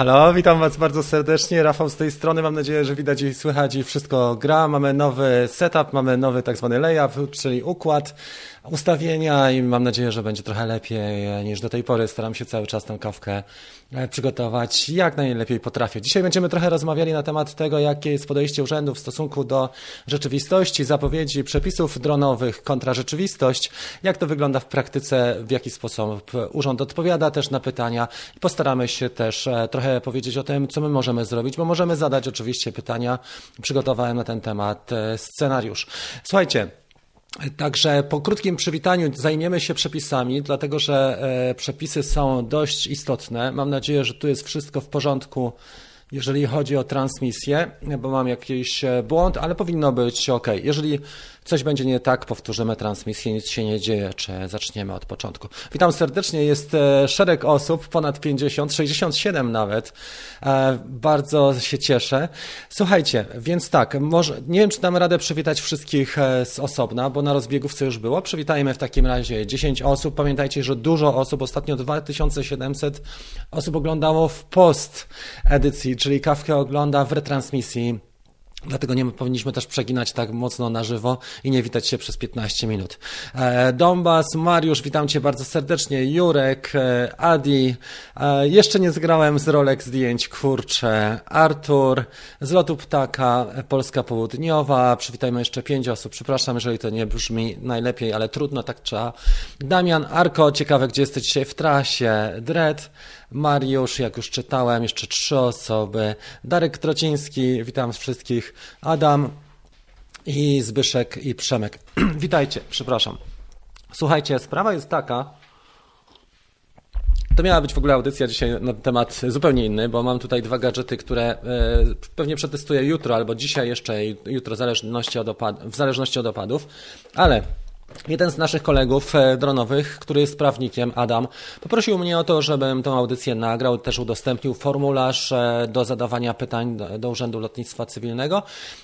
halo, witam Was bardzo serdecznie. Rafał z tej strony. Mam nadzieję, że widać i słychać i wszystko gra. Mamy nowy setup, mamy nowy tak zwany layout, czyli układ ustawienia i mam nadzieję, że będzie trochę lepiej niż do tej pory. Staram się cały czas tę kawkę przygotować jak najlepiej potrafię. Dzisiaj będziemy trochę rozmawiali na temat tego, jakie jest podejście urzędu w stosunku do rzeczywistości, zapowiedzi, przepisów dronowych kontra rzeczywistość, jak to wygląda w praktyce, w jaki sposób urząd odpowiada też na pytania i postaramy się też e, trochę powiedzieć o tym, co my możemy zrobić, bo możemy zadać oczywiście pytania. Przygotowałem na ten temat e, scenariusz. Słuchajcie, Także po krótkim przywitaniu zajmiemy się przepisami, dlatego że e, przepisy są dość istotne. Mam nadzieję, że tu jest wszystko w porządku, jeżeli chodzi o transmisję, bo mam jakiś błąd, ale powinno być ok. Jeżeli coś będzie nie tak, powtórzymy transmisję, nic się nie dzieje, czy zaczniemy od początku. Witam serdecznie, jest e, szereg osób, ponad 50, 67 nawet. E, bardzo się cieszę. Słuchajcie, więc tak, może, nie wiem, czy dam radę przywitać wszystkich e, z osobna, bo na rozbiegówce już było. Przywitajmy w takim razie 10 osób. Pamiętajcie, że dużo osób, ostatnio 2700 osób oglądało w post edycji, czyli kawkę ogląda w retransmisji Dlatego nie powinniśmy też przeginać tak mocno na żywo i nie witać się przez 15 minut. E, Dombas, Mariusz, witam Cię bardzo serdecznie. Jurek, e, Adi, e, jeszcze nie zgrałem z rolek zdjęć, kurczę. Artur, z lotu ptaka, Polska Południowa. Przywitajmy jeszcze pięć osób. Przepraszam, jeżeli to nie brzmi najlepiej, ale trudno, tak trzeba. Damian, Arko, ciekawe, gdzie jesteś dzisiaj w trasie. Dred, Mariusz, jak już czytałem, jeszcze trzy osoby. Darek Trociński, witam wszystkich. Adam i Zbyszek i Przemek. Witajcie, przepraszam. Słuchajcie, sprawa jest taka. To miała być w ogóle audycja dzisiaj na temat zupełnie inny, bo mam tutaj dwa gadżety, które e, pewnie przetestuję jutro albo dzisiaj jeszcze, jutro w zależności od, w zależności od opadów, ale Jeden z naszych kolegów e, dronowych, który jest prawnikiem, Adam, poprosił mnie o to, żebym tę audycję nagrał, też udostępnił formularz e, do zadawania pytań do Urzędu Lotnictwa Cywilnego,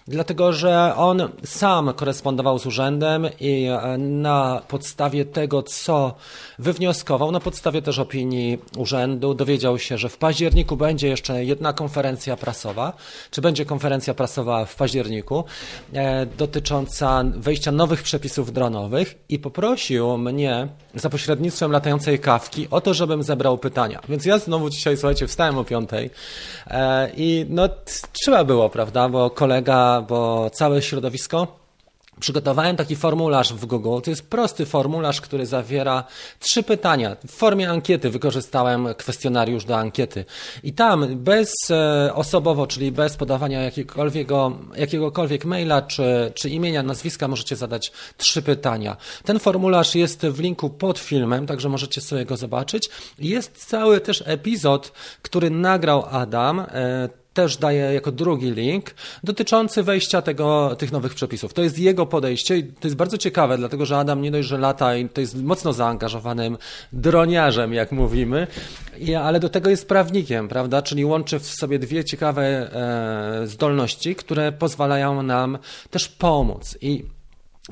dlatego że on sam korespondował z urzędem i e, na podstawie tego, co wywnioskował, na podstawie też opinii urzędu, dowiedział się, że w październiku będzie jeszcze jedna konferencja prasowa, czy będzie konferencja prasowa w październiku? Dotycząca wejścia nowych przepisów dronowych i poprosił mnie za pośrednictwem latającej kawki o to, żebym zebrał pytania. Więc ja znowu dzisiaj, słuchajcie, wstałem o piątej e, i no trzeba było, prawda, bo kolega, bo całe środowisko Przygotowałem taki formularz w Google. To jest prosty formularz, który zawiera trzy pytania. W formie ankiety wykorzystałem kwestionariusz do ankiety. I tam bez e, osobowo, czyli bez podawania jakiegokolwiek, maila czy, czy imienia, nazwiska, możecie zadać trzy pytania. Ten formularz jest w linku pod filmem, także możecie sobie go zobaczyć. Jest cały też epizod, który nagrał Adam e, też daje jako drugi link dotyczący wejścia tego, tych nowych przepisów. To jest jego podejście i to jest bardzo ciekawe, dlatego że Adam nie dość, że lata i to jest mocno zaangażowanym droniarzem, jak mówimy, ale do tego jest prawnikiem, prawda? Czyli łączy w sobie dwie ciekawe e, zdolności, które pozwalają nam też pomóc. I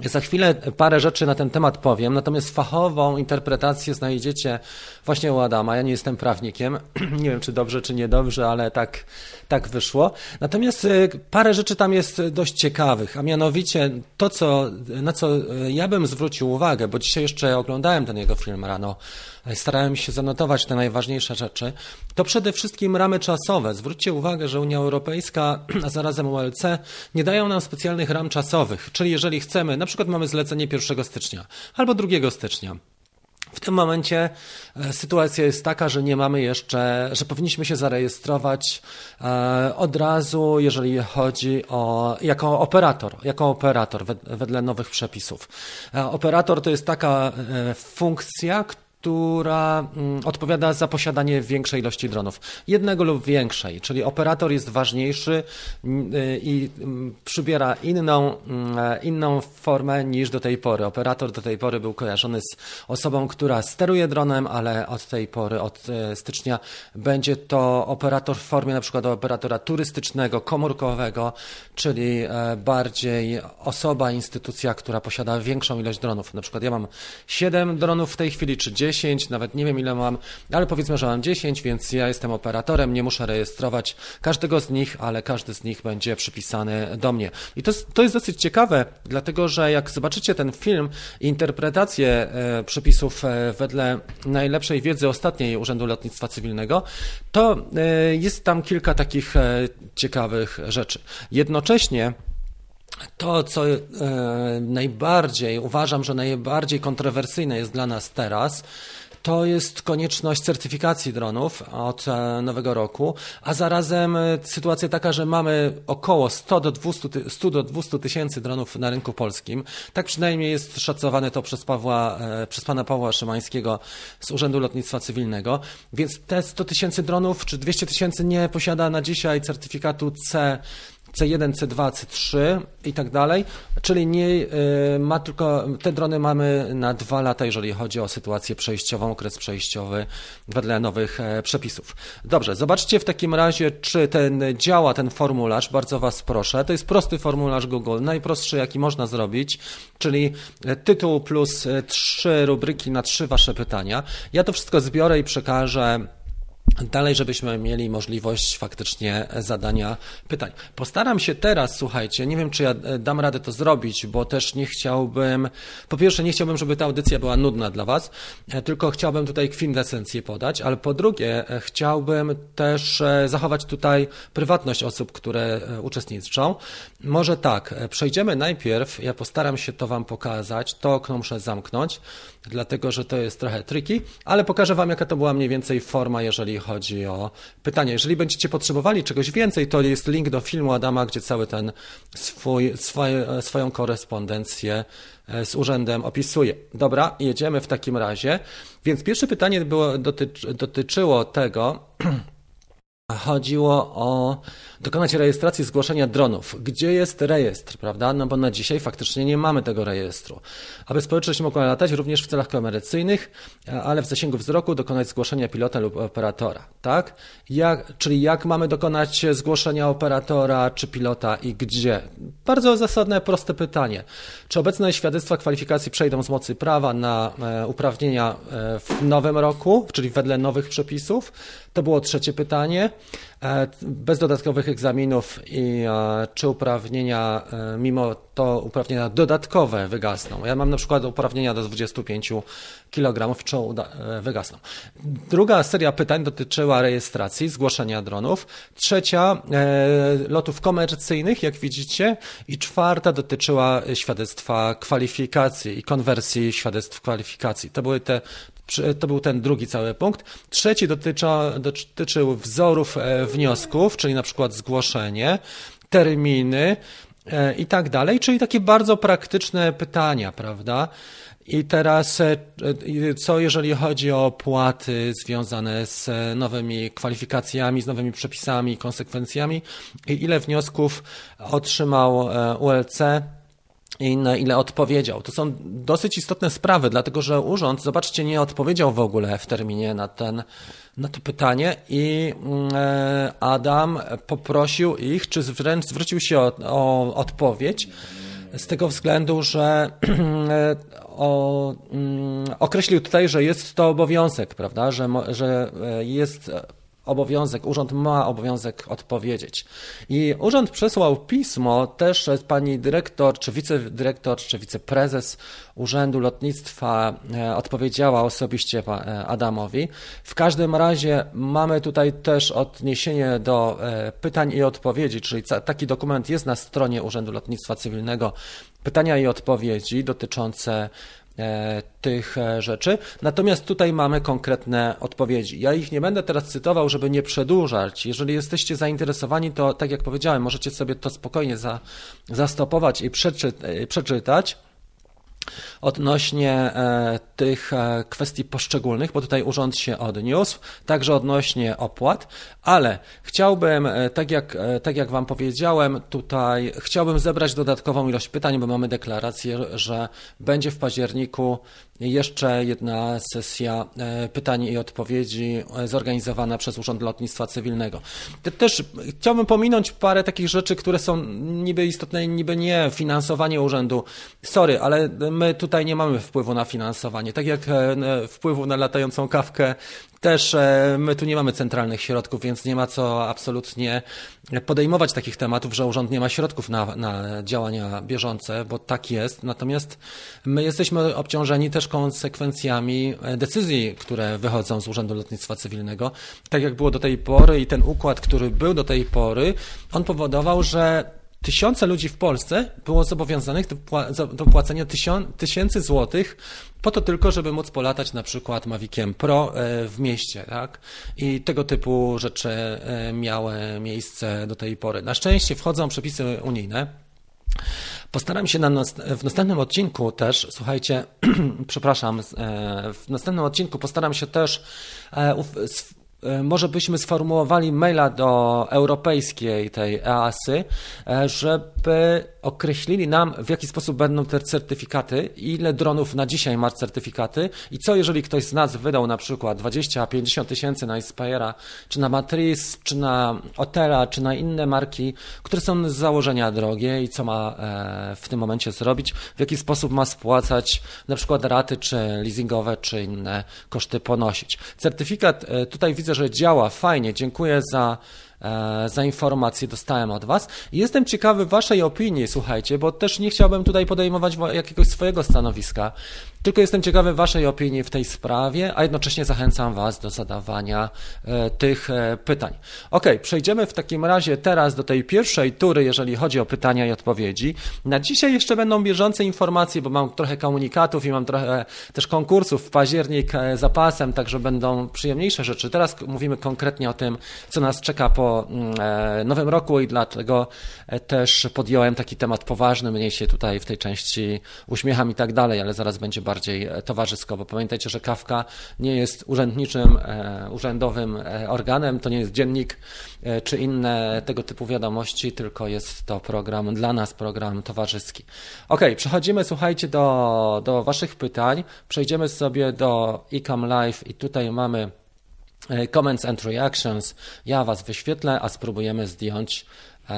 za chwilę parę rzeczy na ten temat powiem, natomiast fachową interpretację znajdziecie właśnie u Adama. Ja nie jestem prawnikiem, nie wiem czy dobrze, czy niedobrze, ale tak, tak wyszło. Natomiast y, parę rzeczy tam jest dość ciekawych, a mianowicie to, co, na co y, ja bym zwrócił uwagę, bo dzisiaj jeszcze oglądałem ten jego film rano, starałem się zanotować te najważniejsze rzeczy, to przede wszystkim ramy czasowe. Zwróćcie uwagę, że Unia Europejska, a zarazem ULC nie dają nam specjalnych ram czasowych, czyli jeżeli chcemy, na przykład mamy zlecenie 1 stycznia albo 2 stycznia, w tym momencie e, sytuacja jest taka, że nie mamy jeszcze, że powinniśmy się zarejestrować e, od razu, jeżeli chodzi o jako operator, jako operator wedle nowych przepisów. E, operator to jest taka funkcja, która mm, odpowiada za posiadanie większej ilości dronów. Jednego lub większej, czyli operator jest ważniejszy mm, y, i mm, przybiera inną, inną formę niż do tej pory. Operator do tej pory był kojarzony z osobą, która steruje dronem, ale od tej pory, od e, stycznia będzie to operator w formie na przykład operatora turystycznego, komórkowego, czyli e, bardziej osoba, instytucja, która posiada większą ilość dronów. Na przykład ja mam 7 dronów w tej chwili, czy 10, 10, nawet nie wiem ile mam, ale powiedzmy, że mam 10, więc ja jestem operatorem, nie muszę rejestrować każdego z nich, ale każdy z nich będzie przypisany do mnie. I to to jest dosyć ciekawe, dlatego że jak zobaczycie ten film, interpretację e, przepisów e, wedle najlepszej wiedzy ostatniej Urzędu Lotnictwa Cywilnego, to e, jest tam kilka takich ciekawych rzeczy. Jednocześnie to, co e, najbardziej uważam, że najbardziej kontrowersyjne jest dla nas teraz, to jest konieczność certyfikacji dronów od e, nowego roku, a zarazem e, sytuacja taka, że mamy około 100 do 200, 100 do 200 tysięcy dronów na rynku polskim. Tak przynajmniej jest szacowane to przez, Pawła, przez pana Pawła Szymańskiego z Urzędu Lotnictwa Cywilnego. Więc te 100 tysięcy dronów czy 200 tysięcy nie posiada na dzisiaj certyfikatu C C1, C2, C3 i tak dalej, czyli nie y, ma tylko, te drony mamy na dwa lata, jeżeli chodzi o sytuację przejściową, okres przejściowy wedle nowych e, przepisów. Dobrze, zobaczcie w takim razie, czy ten działa, ten formularz, bardzo Was proszę. To jest prosty formularz Google, najprostszy jaki można zrobić, czyli tytuł plus e, trzy rubryki na trzy Wasze pytania. Ja to wszystko zbiorę i przekażę dalej, żebyśmy mieli możliwość faktycznie zadania pytań. Postaram się teraz, słuchajcie, nie wiem, czy ja e, dam radę to zrobić, bo też nie chciałbym, po pierwsze, nie chciałbym, żeby ta audycja była nudna dla Was, e, tylko chciałbym tutaj kwintesencję podać, ale po drugie, e, chciałbym też zachować tutaj prywatność osób, które uczestniczą. Może tak, przejdziemy najpierw, ja postaram się to Wam pokazać, to okno muszę zamknąć, dlatego że to jest trochę tricky, ale pokażę Wam, jaka to była mniej więcej forma, jeżeli chodzi o pytanie. Jeżeli będziecie potrzebowali czegoś więcej, to jest link do filmu Adama, gdzie cały ten swój, swoją korespondencję e, z urzędem opisuje. Dobra, jedziemy w takim razie. Więc pierwsze pytanie było, dotyczy, dotyczyło tego, chodziło o dokonać rejestracji zgłoszenia dronów. Gdzie jest rejestr, prawda? No bo na dzisiaj faktycznie nie mamy tego rejestru. Aby społeczność mogła latać również w celach komercyjnych, ale w zasięgu wzroku dokonać zgłoszenia pilota lub operatora, tak? Jak, czyli jak mamy dokonać zgłoszenia operatora czy pilota i gdzie? Bardzo zasadne, proste pytanie. Czy obecne świadectwa kwalifikacji przejdą z mocy prawa na e, uprawnienia e, w nowym roku, czyli wedle nowych przepisów? To było trzecie pytanie. E, bez dodatkowych egzaminów i e, czy uprawnienia, e, mimo to uprawnienia dodatkowe wygasną. Ja mam na przykład uprawnienia do 25 kg, czy wygasną. Druga seria pytań dotyczyła rejestracji, zgłoszenia dronów. Trzecia lotów komercyjnych, jak widzicie. I czwarta dotyczyła świadectwa kwalifikacji i konwersji świadectw kwalifikacji. To były te to był ten drugi cały punkt. Trzeci dotycza, dotyczył wzorów e, wniosków, czyli na przykład zgłoszenie, terminy e, i tak dalej, czyli takie bardzo praktyczne pytania, prawda? I teraz, e, co jeżeli chodzi o opłaty związane z nowymi kwalifikacjami, z nowymi przepisami, konsekwencjami, i ile wniosków otrzymał ULC i na ile odpowiedział. To są dosyć istotne sprawy, dlatego że urząd, zobaczcie, nie odpowiedział w ogóle w terminie na, ten, na to pytanie i e, Adam poprosił ich, czy wręcz zwrócił się o, o odpowiedź z tego względu, że o, mm, określił tutaj, że jest to obowiązek, prawda, że, że e, jest obowiązek, urząd ma obowiązek odpowiedzieć. I urząd przesłał pismo też pani dyrektor, czy wicedyrektor, czy wiceprezes Urzędu Lotnictwa e, odpowiedziała osobiście e, Adamowi. W każdym razie mamy tutaj też odniesienie do e, pytań i odpowiedzi, czyli taki dokument jest na stronie Urzędu Lotnictwa Cywilnego. Pytania i odpowiedzi dotyczące E, tych e, rzeczy. Natomiast tutaj mamy konkretne odpowiedzi. Ja ich nie będę teraz cytował, żeby nie przedłużać. Jeżeli jesteście zainteresowani, to tak jak powiedziałem, możecie sobie to spokojnie za, zastopować i przeczy, e, przeczytać odnośnie e, tych e, kwestii poszczególnych, bo tutaj urząd się odniósł, także odnośnie opłat, ale chciałbym, e, tak jak, tak jak Wam powiedziałem, tutaj chciałbym zebrać dodatkową ilość pytań, bo mamy deklarację, że będzie w październiku jeszcze jedna sesja pytań i odpowiedzi zorganizowana przez Urząd Lotnictwa Cywilnego. Też chciałbym pominąć parę takich rzeczy, które są niby istotne, niby nie, finansowanie urzędu. Sorry, ale my tutaj nie mamy wpływu na finansowanie. Tak jak e, wpływu na latającą kawkę też e, my tu nie mamy centralnych środków, więc nie ma co absolutnie podejmować takich tematów, że urząd nie ma środków na, na działania bieżące, bo tak jest. Natomiast my jesteśmy obciążeni też konsekwencjami decyzji, które wychodzą z Urzędu Lotnictwa Cywilnego. Tak jak było do tej pory i ten układ, który był do tej pory, on powodował, że tysiące ludzi w Polsce było zobowiązanych do, do płacenia tysięcy złotych po to tylko, żeby móc polatać na przykład Maviciem Pro e, w mieście, tak? I tego typu rzeczy e, miały miejsce do tej pory. Na szczęście wchodzą przepisy unijne. Postaram się na nas, w następnym odcinku też, słuchajcie, przepraszam, e, w następnym odcinku postaram się też może byśmy sformułowali maila do europejskiej tej EASY, e, żeby określili nam, w jaki sposób będą te certyfikaty, ile dronów na dzisiaj ma certyfikaty i co jeżeli ktoś z nas wydał na przykład 20-50 tysięcy na Inspire'a, czy na Matrice, czy na Otera, czy na inne marki, które są z założenia drogie i co ma e, w tym momencie zrobić, w jaki sposób ma spłacać na przykład raty, czy leasingowe, czy inne koszty ponosić. Certyfikat, tutaj widzę, że działa fajnie, dziękuję za E, za informacje dostałem od Was. Jestem ciekawy Waszej opinii, słuchajcie, bo też nie chciałbym tutaj podejmować jakiegoś swojego stanowiska, tylko jestem ciekawy Waszej opinii w tej sprawie, a jednocześnie zachęcam Was do zadawania e, tych e, pytań. Ok, przejdziemy w takim razie teraz do tej pierwszej tury, jeżeli chodzi o pytania i odpowiedzi. Na dzisiaj jeszcze będą bieżące informacje, bo mam trochę komunikatów i mam trochę też konkursów w październik zapasem, także będą przyjemniejsze rzeczy. Teraz mówimy konkretnie o tym, co nas czeka po Mm, e, nowym roku i dlatego e, też podjąłem taki temat poważny, mniej się tutaj w tej części uśmiecham i tak dalej, ale zaraz będzie bardziej e, towarzysko, bo pamiętajcie, że Kawka nie jest urzędniczym, urzędowym organem, to nie jest dziennik czy inne tego typu wiadomości, tylko jest to program dla nas, program towarzyski. Ok, przechodzimy, słuchajcie, do, do Waszych pytań. Przejdziemy sobie do Ecam Live i tutaj mamy E, comments and reactions. Ja Was wyświetlę, a spróbujemy zdjąć e,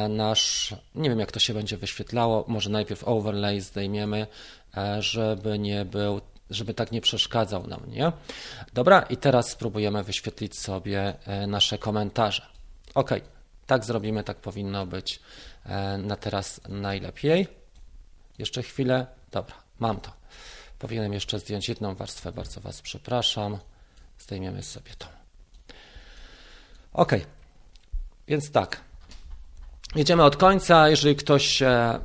nasz, nie wiem jak to się będzie wyświetlało, może najpierw overlay zdejmiemy, e, żeby nie był, żeby tak nie przeszkadzał nam, nie? Dobra, i teraz spróbujemy wyświetlić sobie nasze komentarze. Ok, tak zrobimy, tak powinno być na teraz najlepiej. Jeszcze chwilę, dobra, mam to. Powinienem jeszcze zdjąć jedną warstwę, bardzo Was przepraszam. Zdejmiemy sobie to. Ok, więc tak. Jedziemy od końca. Jeżeli ktoś e,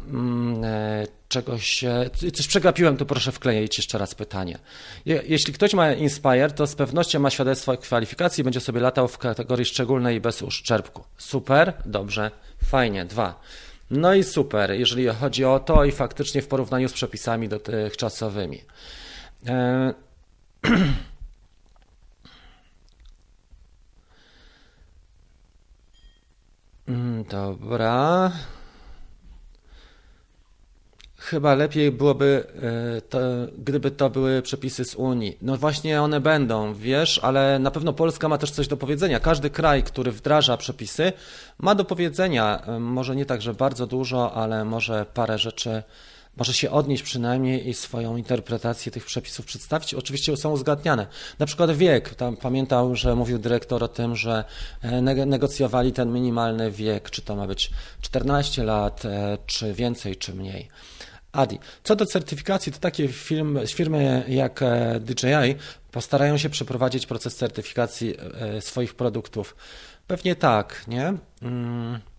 czegoś, coś przegapiłem, to proszę wkleić jeszcze raz pytanie. Je, jeśli ktoś ma Inspire, to z pewnością ma świadectwo kwalifikacji, będzie sobie latał w kategorii szczególnej bez uszczerbku. Super, dobrze, fajnie. Dwa. No i super, jeżeli chodzi o to i faktycznie w porównaniu z przepisami dotychczasowymi. E, dobra. Chyba lepiej byłoby, e, to, gdyby to były przepisy z Unii. No właśnie one będą, wiesz, ale na pewno Polska ma też coś do powiedzenia. Każdy kraj, który wdraża przepisy, ma do powiedzenia. E, może nie tak, że bardzo dużo, ale może parę rzeczy może się odnieść przynajmniej i swoją interpretację tych przepisów przedstawić. Oczywiście są uzgadniane. Na przykład wiek. Tam pamiętał, że mówił dyrektor o tym, że e, negocjowali ten minimalny wiek, czy to ma być 14 lat, e, czy więcej, czy mniej. Adi. Co do certyfikacji, to takie firmy, jak e, DJI postarają się przeprowadzić proces certyfikacji swoich produktów. Pewnie tak, nie? Mm.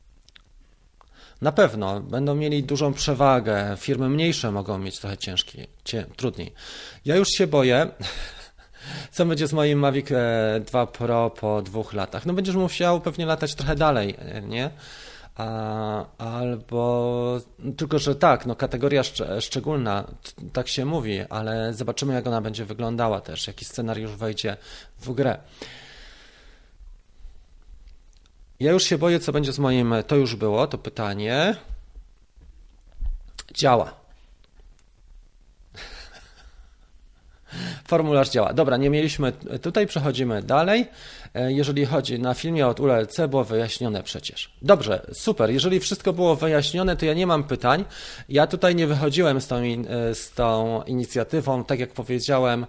Na pewno będą mieli dużą przewagę. Firmy mniejsze mogą mieć trochę ciężkie, cie, trudniej. Ja już się boję, co będzie z moim Mavic 2 e, Pro po dwóch latach. No będziesz musiał pewnie latać trochę dalej, e, nie? A, albo tylko, że tak, no kategoria szcz szczególna, tak się mówi, ale zobaczymy, jak ona będzie wyglądała też, jaki scenariusz wejdzie w grę. Ja już się boję, co będzie z moim. To już było, to pytanie. Działa. formularz działa. Dobra, nie mieliśmy, tutaj przechodzimy dalej. E, jeżeli chodzi na filmie od ULC, było wyjaśnione przecież. Dobrze, super. Jeżeli wszystko było wyjaśnione, to ja nie mam pytań. Ja tutaj nie wychodziłem z tą, e, z tą inicjatywą, tak jak powiedziałem,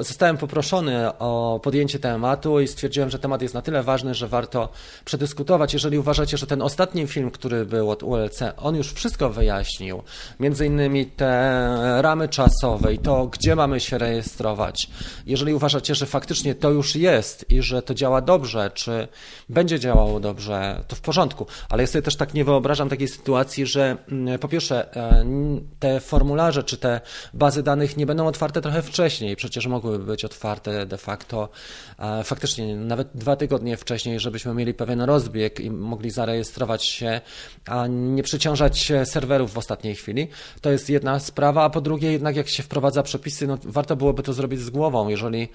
zostałem poproszony o podjęcie tematu i stwierdziłem, że temat jest na tyle ważny, że warto przedyskutować. Jeżeli uważacie, że ten ostatni film, który był od ULC, on już wszystko wyjaśnił, między innymi te ramy czasowe i to, gdzie mamy się rejestrować. Jeżeli uważacie, że faktycznie to już jest i że to działa dobrze, czy będzie działało dobrze, to w porządku. Ale ja sobie też tak nie wyobrażam takiej sytuacji, że mm, po pierwsze e, te formularze czy te bazy danych nie będą otwarte trochę wcześniej. Przecież mogłyby być otwarte de facto faktycznie nawet dwa tygodnie wcześniej, żebyśmy mieli pewien rozbieg i mogli zarejestrować się, a nie przeciążać serwerów w ostatniej chwili. To jest jedna sprawa, a po drugie jednak jak się wprowadza przepisy, no warto byłoby to zrobić z głową. Jeżeli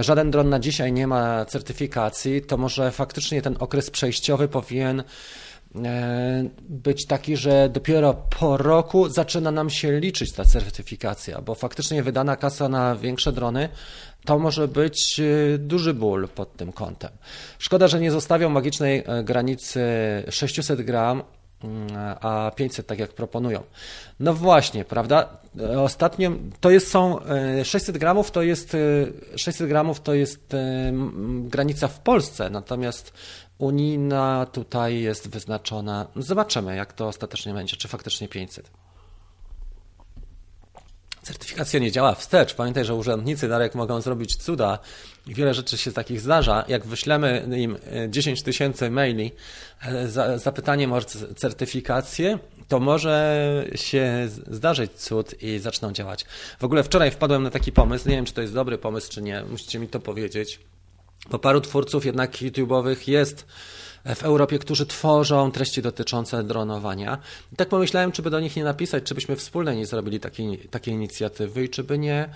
żaden dron na dzisiaj nie ma certyfikacji, to może faktycznie ten okres przejściowy powinien być taki, że dopiero po roku zaczyna nam się liczyć ta certyfikacja, bo faktycznie wydana kasa na większe drony to może być e, duży ból pod tym kątem. Szkoda, że nie zostawią magicznej e, granicy 600 gram, mm, a 500 tak jak proponują. No właśnie, prawda? Ostatnio to jest są 600 gramów to jest 600 gramów to jest granica w Polsce, natomiast Unijna tutaj jest wyznaczona. Zobaczymy, jak to ostatecznie będzie, czy faktycznie 500. Certyfikacja nie działa wstecz. Pamiętaj, że urzędnicy Darek mogą zrobić cuda i wiele rzeczy się takich zdarza. Jak wyślemy im 10 tysięcy maili e, z zapytaniem o certyfikację, to może się zdarzyć cud i zaczną działać. W ogóle wczoraj wpadłem na taki pomysł, nie wiem czy to jest dobry pomysł czy nie, musicie mi to powiedzieć bo paru twórców jednak YouTube'owych jest w Europie, którzy tworzą treści dotyczące dronowania. I tak pomyślałem, czy by do nich nie napisać, czy byśmy wspólnie nie zrobili takiej, takiej inicjatywy i czy by nie,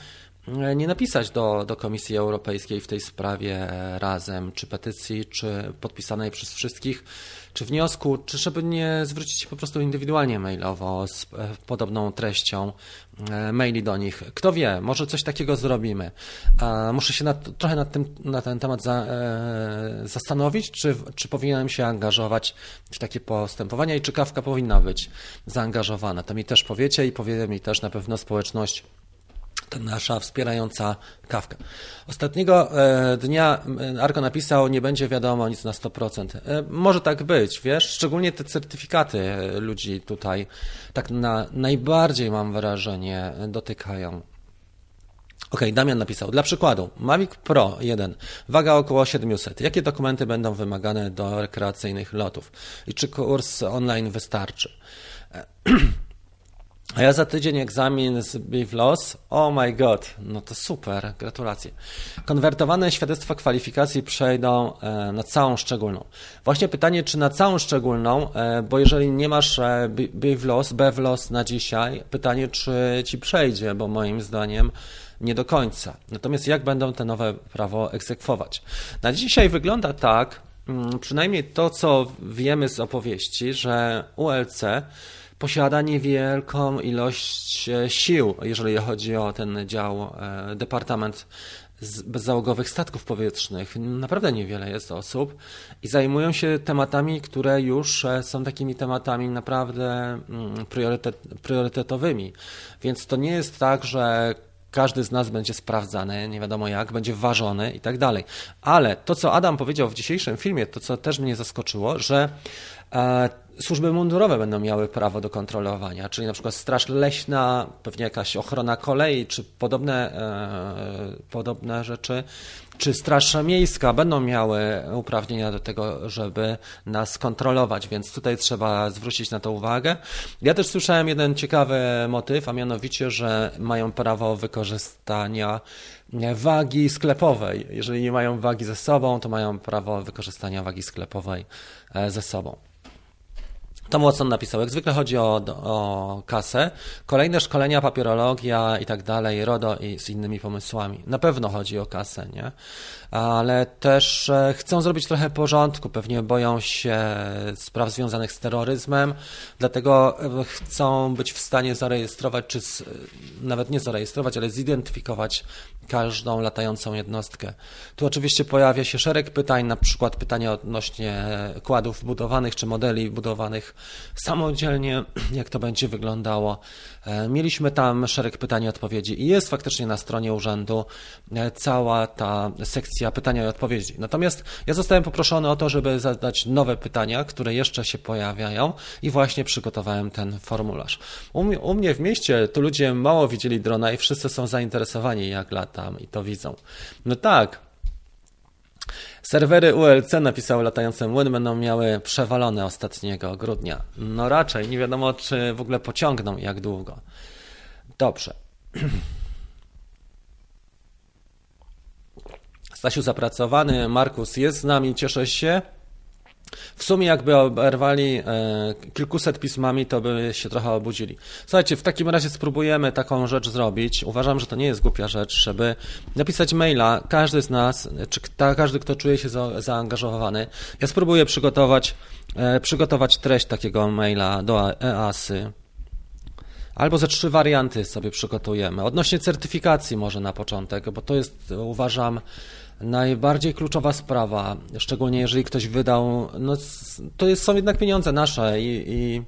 nie napisać do, do Komisji Europejskiej w tej sprawie razem, czy petycji, czy podpisanej przez wszystkich, czy wniosku, czy żeby nie zwrócić się po prostu indywidualnie mailowo z e, podobną treścią e, maili do nich. Kto wie, może coś takiego zrobimy. Muszę się nad, trochę nad tym, na ten temat za, e, zastanowić, czy, czy powinienem się angażować w takie postępowania i czy kawka powinna być zaangażowana. To mi też powiecie i powie mi też na pewno społeczność ta nasza wspierająca kawka. Ostatniego e, dnia e, Arko napisał, nie będzie wiadomo nic na 100%. E, może tak być, wiesz, szczególnie te certyfikaty ludzi tutaj tak na, najbardziej mam wrażenie dotykają. Ok, Damian napisał, dla przykładu, Mavic Pro 1, waga około 700. Jakie dokumenty będą wymagane do rekreacyjnych lotów? I czy kurs online wystarczy? A ja za tydzień egzamin z BIVLOS. Oh my god, no to super, gratulacje. Konwertowane świadectwa kwalifikacji przejdą e, na całą szczególną. Właśnie pytanie, czy na całą szczególną, e, bo jeżeli nie masz e, BIVLOS, BEVLOS na dzisiaj, pytanie, czy ci przejdzie, bo moim zdaniem nie do końca. Natomiast jak będą te nowe prawo egzekwować? Na dzisiaj wygląda tak, mm, przynajmniej to, co wiemy z opowieści, że ULC posiada niewielką ilość e, sił, jeżeli chodzi o ten dział, e, Departament Bezzałogowych Statków Powietrznych. Naprawdę niewiele jest osób i zajmują się tematami, które już e, są takimi tematami naprawdę mm, priorytet, priorytetowymi. Więc to nie jest tak, że każdy z nas będzie sprawdzany, nie wiadomo jak, będzie ważony i tak dalej. Ale to, co Adam powiedział w dzisiejszym filmie, to co też mnie zaskoczyło, że służby mundurowe będą miały prawo do kontrolowania, czyli na przykład Straż Leśna, pewnie jakaś ochrona kolei, czy podobne, e, podobne rzeczy, czy Straż Miejska będą miały uprawnienia do tego, żeby nas kontrolować, więc tutaj trzeba zwrócić na to uwagę. Ja też słyszałem jeden ciekawy motyw, a mianowicie, że mają prawo wykorzystania wagi sklepowej. Jeżeli nie mają wagi ze sobą, to mają prawo wykorzystania wagi sklepowej e, ze sobą. Tom Watson napisał, jak zwykle chodzi o, o kasę, kolejne szkolenia, papierologia i tak dalej, RODO i z innymi pomysłami. Na pewno chodzi o kasę, nie? Ale też e, chcą zrobić trochę porządku, pewnie boją się spraw związanych z terroryzmem, dlatego e, chcą być w stanie zarejestrować, czy z, nawet nie zarejestrować, ale zidentyfikować każdą latającą jednostkę. Tu oczywiście pojawia się szereg pytań, na przykład pytania odnośnie kładów budowanych czy modeli budowanych samodzielnie, jak to będzie wyglądało. E, mieliśmy tam szereg pytań i odpowiedzi i jest faktycznie na stronie urzędu e, cała ta sekcja pytania i odpowiedzi. Natomiast ja zostałem poproszony o to, żeby zadać nowe pytania, które jeszcze się pojawiają i właśnie przygotowałem ten formularz. U mnie, u mnie w mieście tu ludzie mało widzieli drona i wszyscy są zainteresowani jak latam i to widzą. No tak, Serwery ULC, napisał latające młyn, będą miały przewalone ostatniego grudnia. No raczej, nie wiadomo czy w ogóle pociągną jak długo. Dobrze. Stasiu zapracowany, Markus jest z nami, cieszę się. W sumie jakby oberwali e, kilkuset pismami, to by się trochę obudzili. Słuchajcie, w takim razie spróbujemy taką rzecz zrobić. Uważam, że to nie jest głupia rzecz, żeby napisać maila, każdy z nas, czy każdy, kto czuje się zaangażowany. Ja spróbuję przygotować, e, przygotować treść takiego maila do EASY. Albo ze trzy warianty sobie przygotujemy. Odnośnie certyfikacji może na początek, bo to jest, uważam, najbardziej kluczowa sprawa, szczególnie jeżeli ktoś wydał, no to jest, są jednak pieniądze nasze i, i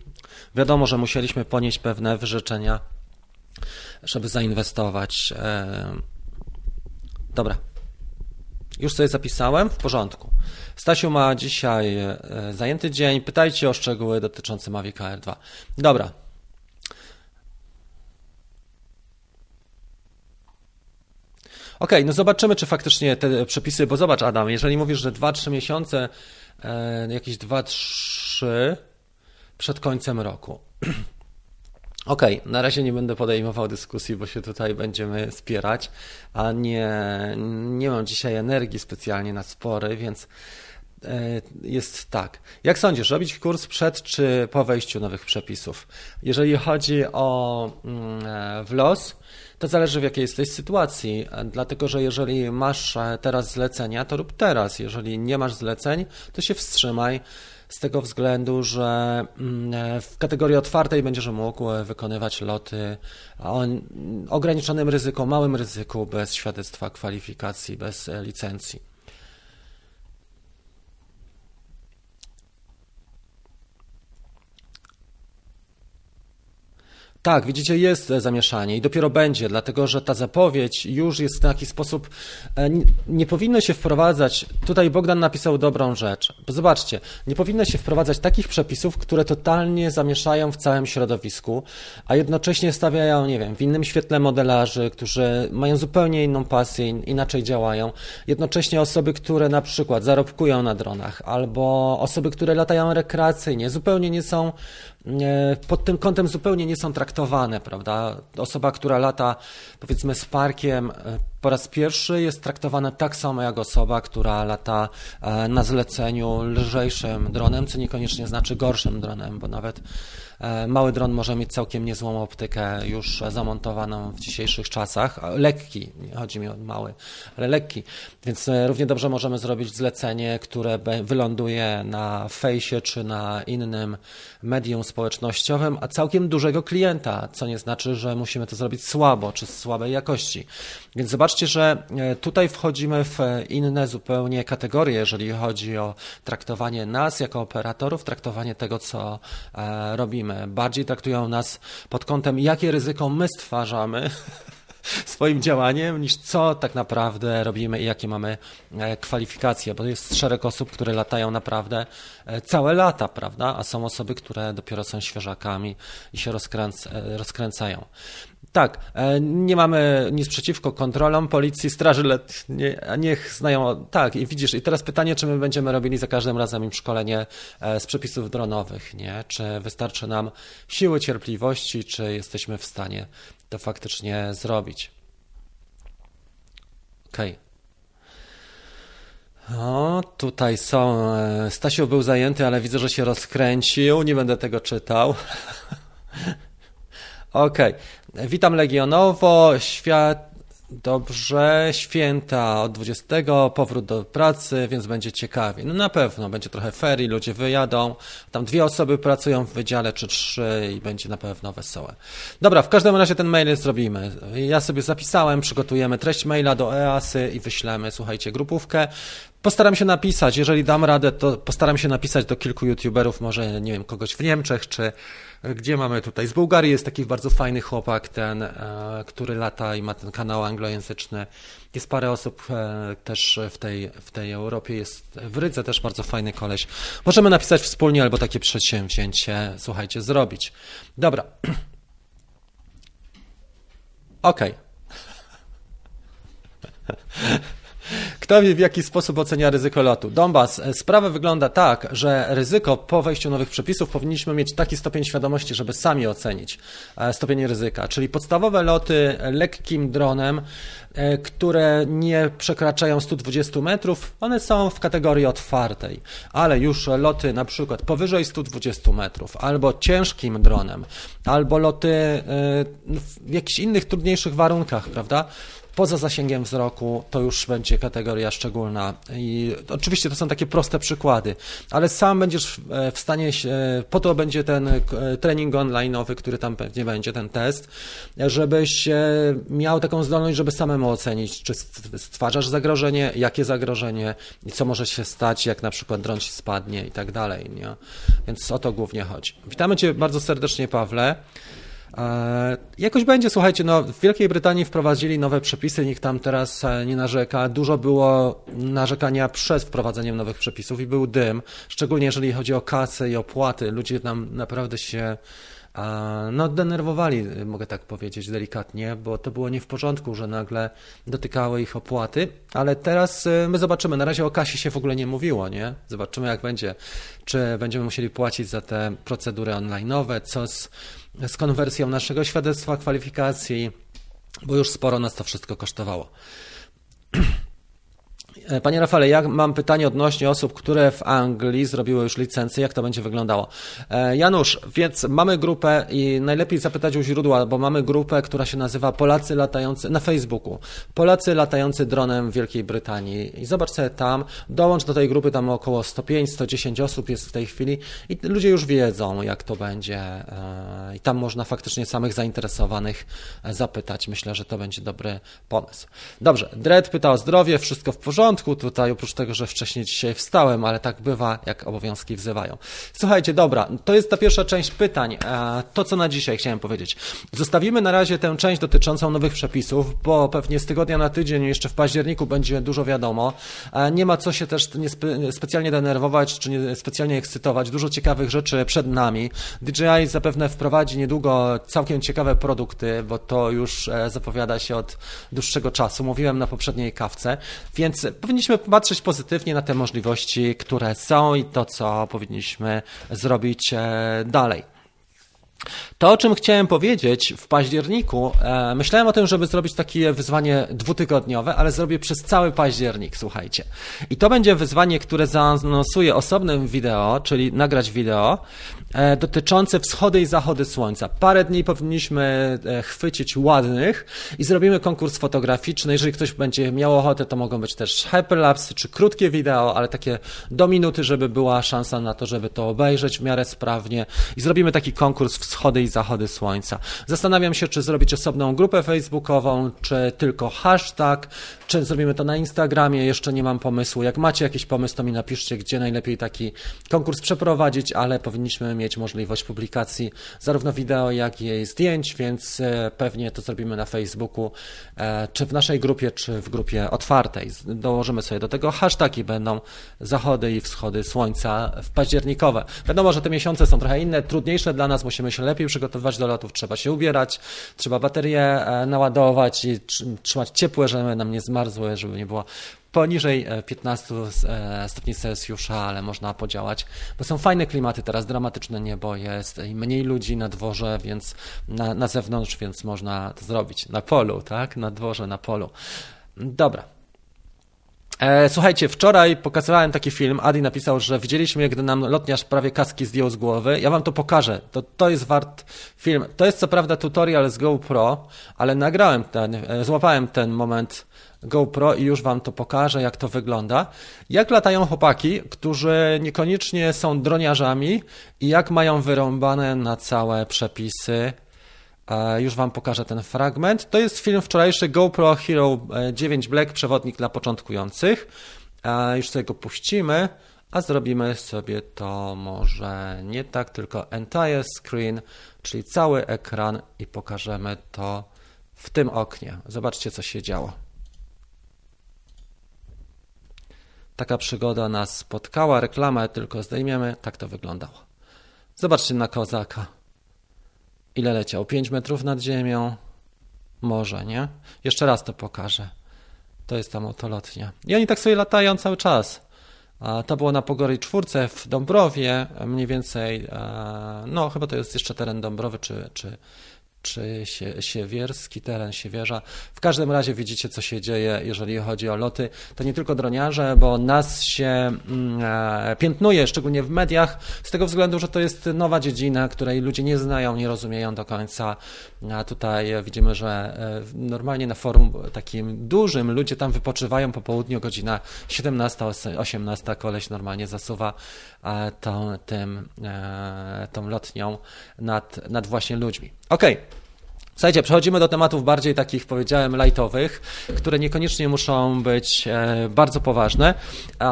wiadomo, że musieliśmy ponieść pewne wyrzeczenia, żeby zainwestować. E, dobra. Już sobie zapisałem, w porządku. Stasiu ma dzisiaj e, zajęty dzień. Pytajcie o szczegóły dotyczące Mavic Air 2. Dobra, okay, no zobaczymy, czy faktycznie te przepisy, bo zobacz Adam, jeżeli mówisz, że 2-3 miesiące, e, jakieś 2-3 przed końcem roku. Okej, okay, na razie nie będę podejmował dyskusji, bo się tutaj będziemy spierać, a nie, nie mam dzisiaj energii specjalnie na spory, więc e, jest tak. Jak sądzisz, robić kurs przed czy po wejściu nowych przepisów? Jeżeli chodzi o mm, e, wlos, to zależy w jakiej jesteś sytuacji, dlatego że jeżeli masz e, teraz zlecenia, to rób teraz. Jeżeli nie masz zleceń, to się wstrzymaj z tego względu, że mm, e, w kategorii otwartej będziesz mógł e, wykonywać loty o ograniczonym ryzyku, małym ryzyku, bez świadectwa kwalifikacji, bez licencji. Tak, widzicie, jest zamieszanie i dopiero będzie, dlatego że ta zapowiedź już jest w taki sposób, e, nie, powinno się wprowadzać, tutaj Bogdan napisał dobrą rzecz, zobaczcie, nie powinno się wprowadzać takich przepisów, które totalnie zamieszają w całym środowisku, a jednocześnie stawiają, nie wiem, w innym świetle modelarzy, którzy mają zupełnie inną pasję, inaczej działają, jednocześnie osoby, które na przykład zarobkują na dronach, albo osoby, które latają rekreacyjnie, zupełnie nie są pod tym kątem zupełnie nie są traktowane, prawda? Osoba, która lata powiedzmy z parkiem e, po raz pierwszy jest traktowana tak samo jak osoba, która lata e, na zleceniu lżejszym dronem, co niekoniecznie znaczy gorszym dronem, bo nawet E, mały dron może mieć całkiem niezłą optykę już zamontowaną w dzisiejszych czasach. Lekki, chodzi mi o mały, ale lekki. Więc e, równie dobrze możemy zrobić zlecenie, które wyląduje na fejsie czy na innym medium społecznościowym, a całkiem dużego klienta, co nie znaczy, że musimy to zrobić słabo czy z słabej jakości. Więc zobaczcie, że e, tutaj wchodzimy w inne zupełnie kategorie, jeżeli chodzi o traktowanie nas jako operatorów, traktowanie tego, co robimy bardziej traktują nas pod kątem, jakie ryzyko my stwarzamy swoim działaniem, niż co tak naprawdę robimy i jakie mamy e, kwalifikacje, bo jest szereg osób, które latają naprawdę e, całe lata, prawda? A są osoby, które dopiero są świeżakami i się rozkręc e, rozkręcają. Tak, nie mamy nic przeciwko kontrolom policji, straży letniej, niech znają. Tak, i widzisz, i teraz pytanie, czy my będziemy robili za każdym razem im szkolenie z przepisów dronowych, nie? Czy wystarczy nam siły cierpliwości, czy jesteśmy w stanie to faktycznie zrobić. Ok. O, tutaj są. e, Stasiu był zajęty, ale widzę, że się rozkręcił. Nie będę tego czytał. Okej. Witam Legionowo. Świat. Dobrze, święta od 20, powrót do pracy, więc będzie ciekawie. No na pewno, będzie trochę ferii, ludzie wyjadą. Tam dwie osoby pracują w wydziale, czy trzy i będzie na pewno wesołe. Dobra, w każdym razie ten mail zrobimy. Ja sobie zapisałem, przygotujemy treść maila do EASY i wyślemy, słuchajcie, grupówkę. Postaram się napisać, jeżeli dam radę, to postaram się napisać do kilku youtuberów, może nie wiem, kogoś w Niemczech, czy gdzie mamy tutaj. Z Bułgarii jest taki bardzo fajny chłopak, ten, e, który lata i ma ten kanał anglojęzyczny. Jest parę osób e, też w tej, w tej Europie, jest w Rydze też bardzo fajny koleś. Możemy napisać wspólnie albo takie przedsięwzięcie, słuchajcie, zrobić. Dobra. Okej. Kto wie, w jaki sposób ocenia ryzyko lotu? Donbas, sprawa wygląda tak, że ryzyko po wejściu nowych przepisów powinniśmy mieć taki stopień świadomości, żeby sami ocenić e, stopień ryzyka. Czyli podstawowe loty lekkim dronem, e, które nie przekraczają 120 metrów, one są w kategorii otwartej, ale już loty na przykład powyżej 120 metrów, albo ciężkim dronem, albo loty e, w jakichś innych trudniejszych warunkach, prawda? Poza zasięgiem wzroku to już będzie kategoria szczególna. I oczywiście to są takie proste przykłady, ale sam będziesz w stanie, się, po to będzie ten e, trening online'owy, który tam pewnie będzie, ten test, żebyś e, miał taką zdolność, żeby samemu ocenić, czy stwarzasz zagrożenie, jakie zagrożenie i co może się stać, jak na przykład dron ci spadnie i tak dalej. Nie? Więc o to głównie chodzi. Witamy Cię bardzo serdecznie, Pawle. E, jakoś będzie, słuchajcie, no w Wielkiej Brytanii wprowadzili nowe przepisy, nikt tam teraz e, nie narzeka. Dużo było narzekania przed wprowadzeniem nowych przepisów i był dym, szczególnie jeżeli chodzi o kasę i opłaty. Ludzie tam naprawdę się e, no, denerwowali, mogę tak powiedzieć delikatnie, bo to było nie w porządku, że nagle dotykały ich opłaty, ale teraz my zobaczymy. Na razie o kasie się w ogóle nie mówiło, nie? Zobaczymy, jak będzie. Czy będziemy musieli płacić za te procedury online'owe, co z z konwersją naszego świadectwa kwalifikacji, bo już sporo nas to wszystko kosztowało. E, panie Rafale, ja mam pytanie odnośnie osób, które w Anglii zrobiły już licencję, jak to będzie wyglądało. E, Janusz, więc mamy grupę i najlepiej zapytać u źródła, bo mamy grupę, która się nazywa Polacy latający na Facebooku. Polacy latający dronem w Wielkiej Brytanii. I zobacz sobie tam, dołącz do tej grupy, tam około 105-110 osób jest w tej chwili i ludzie już wiedzą, jak to będzie. E, I tam można faktycznie samych zainteresowanych zapytać. Myślę, że to będzie dobry pomysł. Dobrze, Dred pyta o zdrowie, wszystko w porządku porządku tutaj, oprócz tego, że wcześniej dzisiaj wstałem, ale tak bywa, jak obowiązki wzywają. Słuchajcie, dobra, to jest ta pierwsza część pytań. E, to, co na dzisiaj chciałem powiedzieć. Zostawimy na razie tę część dotyczącą nowych przepisów, bo pewnie z tygodnia na tydzień, jeszcze w październiku będzie dużo wiadomo. E, nie ma co się też nie spe, specjalnie denerwować, czy nie specjalnie ekscytować. Dużo ciekawych rzeczy przed nami. DJI zapewne wprowadzi niedługo całkiem ciekawe produkty, bo to już e, zapowiada się od dłuższego czasu. Mówiłem na poprzedniej kawce, więc powinniśmy patrzeć pozytywnie na te możliwości, które są i to, co powinniśmy zrobić e, dalej. To, o czym chciałem powiedzieć w październiku, e, myślałem o tym, żeby zrobić takie wyzwanie dwutygodniowe, ale zrobię przez cały październik, słuchajcie. I to będzie wyzwanie, które zaanonsuję osobnym wideo, czyli nagrać wideo, dotyczące wschody i zachody słońca. Parę dni powinniśmy e, chwycić ładnych i zrobimy konkurs fotograficzny. Jeżeli ktoś będzie miał ochotę, to mogą być też hyperlapsy czy krótkie wideo, ale takie do minuty, żeby była szansa na to, żeby to obejrzeć w miarę sprawnie. I zrobimy taki konkurs wschody i zachody słońca. Zastanawiam się, czy zrobić osobną grupę facebookową, czy tylko hashtag, czy zrobimy to na Instagramie. Jeszcze nie mam pomysłu. Jak macie jakiś pomysł, to mi napiszcie, gdzie najlepiej taki konkurs przeprowadzić, ale powinniśmy mieć możliwość publikacji zarówno wideo, jak i zdjęć, więc e, pewnie to zrobimy na Facebooku, e, czy w naszej grupie, czy w grupie otwartej. Dołożymy sobie do tego hashtagi, będą zachody i wschody słońca w październikowe. Wiadomo, że te miesiące są trochę inne, trudniejsze dla nas, musimy się lepiej przygotowywać do lotów, trzeba się ubierać, trzeba baterie e, naładować i trzymać ciepłe, żeby nam nie zmarzły, żeby nie było poniżej 15 e, e, stopni Celsjusza, ale można podziałać, bo są fajne klimaty teraz, dramatyczne niebo jest i mniej ludzi na dworze, więc na, na zewnątrz, więc można to zrobić na polu, tak? Na dworze, na polu. Dobra. E, słuchajcie, wczoraj pokazywałem taki film. Adi napisał, że widzieliśmy, gdy nam lotniarz prawie kaski zdjął z głowy. Ja wam to pokażę. To, to jest wart film. To jest co prawda tutorial z GoPro, ale nagrałem ten, złapałem ten moment GoPro i już wam to pokażę, jak to wygląda. Jak latają chłopaki, którzy niekoniecznie są droniarzami i jak mają wyrąbane na całe przepisy E, już Wam pokażę ten fragment. To jest film wczorajszy GoPro Hero 9 e, Black, przewodnik dla początkujących. E, już sobie go puścimy, a zrobimy sobie to może nie tak, tylko entire screen, czyli cały ekran i pokażemy to w tym oknie. Zobaczcie, co się działo. Taka przygoda nas spotkała, reklamę tylko zdejmiemy, tak to wyglądało. Zobaczcie na kozaka. Ile leciał? 5 metrów nad ziemią? Może, nie? Jeszcze raz to pokażę. To jest ta motolotnia. I oni tak sobie latają cały czas. To było na Pogorej czwórce w Dąbrowie, mniej więcej, no chyba to jest jeszcze teren Dąbrowy, czy, czy czy siewierski teren, siewierza. W każdym razie widzicie, co się dzieje, jeżeli chodzi o loty. To nie tylko droniarze, bo nas się mm, e, piętnuje, szczególnie w mediach, z tego względu, że to jest nowa dziedzina, której ludzie nie znają, nie rozumieją do końca. A tutaj widzimy, że e, normalnie na forum takim dużym ludzie tam wypoczywają po południu, godzina 17-18, koleś normalnie zasuwa tą, tym, tą lotnią nad, nad właśnie ludźmi. Okej. Okay. Słuchajcie, przechodzimy do tematów bardziej takich, powiedziałem, lightowych, które niekoniecznie muszą być e, bardzo poważne.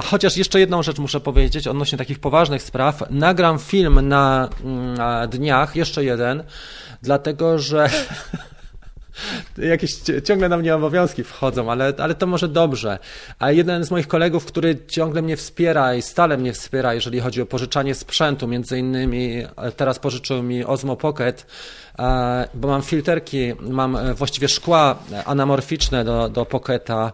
Chociaż jeszcze jedną rzecz muszę powiedzieć odnośnie takich poważnych spraw. Nagram film na, mm, na dniach, jeszcze jeden, dlatego że jakieś ciągle na mnie obowiązki wchodzą, ale, ale to może dobrze. A jeden z moich kolegów, który ciągle mnie wspiera i stale mnie wspiera, jeżeli chodzi o pożyczanie sprzętu, między innymi e, teraz pożyczył mi Osmo Pocket, e, bo mam filterki, mam e, właściwie szkła anamorficzne do, do Pocketa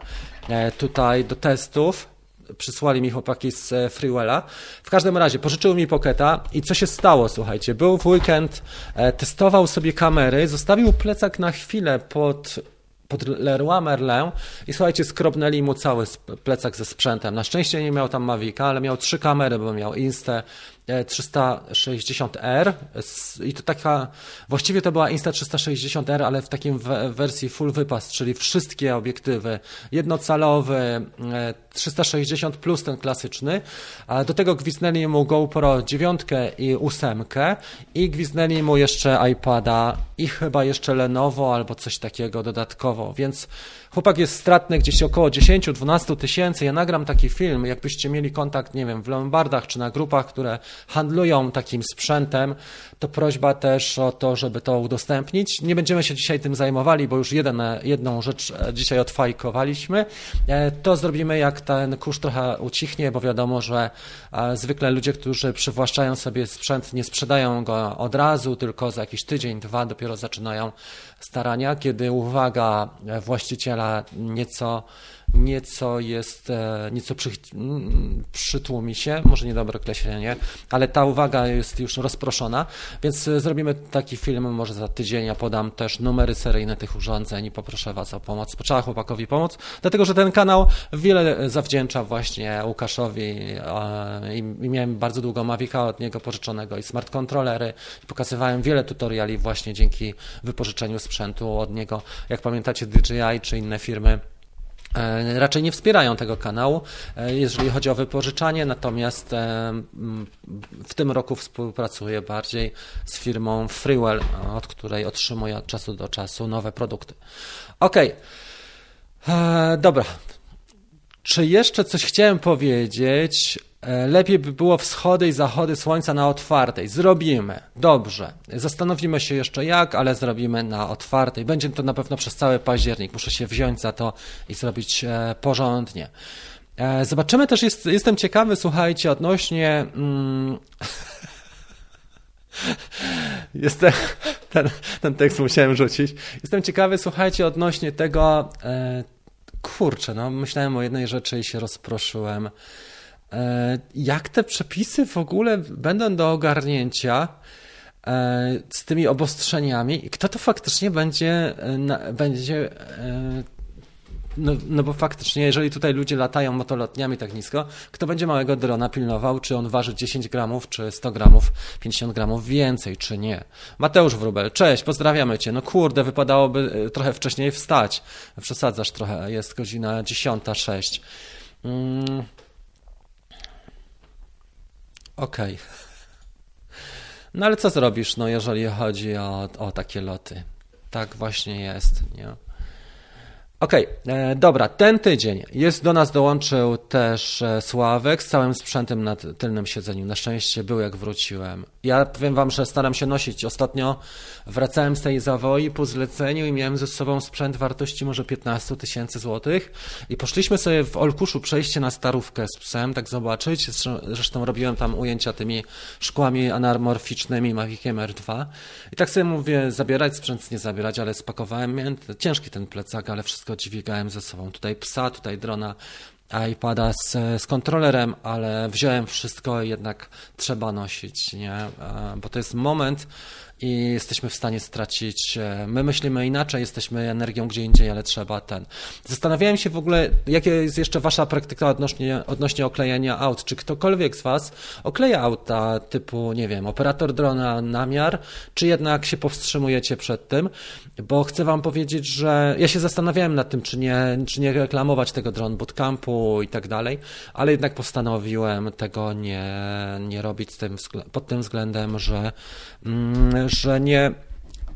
tutaj do testów przysłali mi chłopaki z e, Freewella. W każdym razie pożyczyły mi Pocketa i co się stało, słuchajcie, był w weekend, e, testował sobie kamery, zostawił plecak na chwilę pod pod Leroy Merlin i słuchajcie, skrobnęli mu cały plecak ze sprzętem. Na szczęście nie miał tam Mavica, ale miał trzy kamery, bo miał Insta 360R i to taka, właściwie to była Insta 360R, ale w takim wersji full wypas, czyli wszystkie obiektywy, jednocalowy, 360 e, plus ten klasyczny, do tego gwizdnęli mu GoPro 9 i 8 i gwizdnęli mu jeszcze iPada i chyba jeszcze Lenovo albo coś takiego dodatkowo, więc Chłopak jest stratny gdzieś około 10-12 tysięcy. Ja nagram taki film, jakbyście mieli kontakt, nie wiem, w Lombardach czy na grupach, które handlują takim sprzętem, to prośba też o to, żeby to udostępnić. Nie będziemy się dzisiaj tym zajmowali, bo już jeden, jedną rzecz e, dzisiaj odfajkowaliśmy. E, to zrobimy, jak ten kurz trochę ucichnie, bo wiadomo, że e, zwykle ludzie, którzy przywłaszczają sobie sprzęt, nie sprzedają go od razu, tylko za jakiś tydzień, dwa dopiero zaczynają starania, kiedy uwaga właściciela nieco nieco jest, e, nieco przy, przytłumi się, może niedobre określenie, ale ta uwaga jest już rozproszona, więc e, zrobimy taki film może za tydzień, ja podam też numery seryjne tych urządzeń i poproszę Was o pomoc. Potrzeba chłopakowi pomóc, dlatego że ten kanał wiele zawdzięcza właśnie Łukaszowi e, i miałem bardzo długo Mavica od niego pożyczonego i smart kontrolery i pokazywałem wiele tutoriali właśnie dzięki wypożyczeniu sprzętu od niego. Jak pamiętacie DJI czy inne firmy E, raczej nie wspierają tego kanału, e, jeżeli chodzi o wypożyczanie, natomiast e, w tym roku współpracuję bardziej z firmą Freewell, od której otrzymuję od czasu do czasu nowe produkty. Ok, dobra. Czy jeszcze coś chciałem powiedzieć E, lepiej by było wschody i zachody słońca na otwartej. Zrobimy. Dobrze. Zastanowimy się jeszcze jak, ale zrobimy na otwartej. Będzie to na pewno przez cały październik. Muszę się wziąć za to i zrobić e, porządnie. E, zobaczymy też, jest, jestem ciekawy, słuchajcie, odnośnie. Mm, jestem, ten, ten tekst musiałem rzucić. Jestem ciekawy, słuchajcie, odnośnie tego. kurczę, no myślałem o jednej rzeczy i się rozproszyłem. E, jak te przepisy w ogóle będą do ogarnięcia e, z tymi obostrzeniami i kto to faktycznie będzie, e, będzie no, no bo faktycznie, jeżeli tutaj ludzie latają motolotniami tak nisko, kto będzie małego drona pilnował, czy on waży 10 gramów, czy 100 gramów, 50 gramów więcej, czy nie? Mateusz Wrubel, cześć, pozdrawiamy Cię. No kurde, wypadałoby trochę wcześniej wstać. Przesadzasz trochę, jest godzina 10.06. Mm. Okej. Okay. No ale co zrobisz, no jeżeli chodzi o, o takie loty? Tak właśnie jest, nie? Okej, okay, e, dobra, ten tydzień jest do nas dołączył też e, Sławek z całym sprzętem na tylnym siedzeniu. Na szczęście był jak wróciłem. Ja powiem wam, że staram się nosić. Ostatnio wracałem z tej zawoi po zleceniu i miałem ze sobą sprzęt wartości może 15 tysięcy złotych i poszliśmy sobie w Olkuszu przejście na starówkę z psem, tak zobaczyć. Zresztą robiłem tam ujęcia tymi szkłami anamorficznymi Maviciem R2 i tak sobie mówię, zabierać sprzęt, nie zabierać, ale spakowałem. Miałem ciężki ten plecak, ale wszystko wszystko dźwigałem ze sobą. Tutaj psa, tutaj drona, iPada z, z kontrolerem, ale wziąłem wszystko i jednak trzeba nosić, nie? E, bo to jest moment, i jesteśmy w stanie stracić. E, my myślimy inaczej, jesteśmy energią gdzie indziej, ale trzeba ten. Zastanawiałem się w ogóle, jakie jest jeszcze Wasza praktyka odnośnie, odnośnie oklejania aut. Czy ktokolwiek z Was okleja auta typu, nie wiem, operator drona namiar, czy jednak się powstrzymujecie przed tym? Bo chcę Wam powiedzieć, że ja się zastanawiałem nad tym, czy nie, czy nie reklamować tego drone bootcampu i tak dalej, ale jednak postanowiłem tego nie, nie robić tym, pod tym względem, że, że nie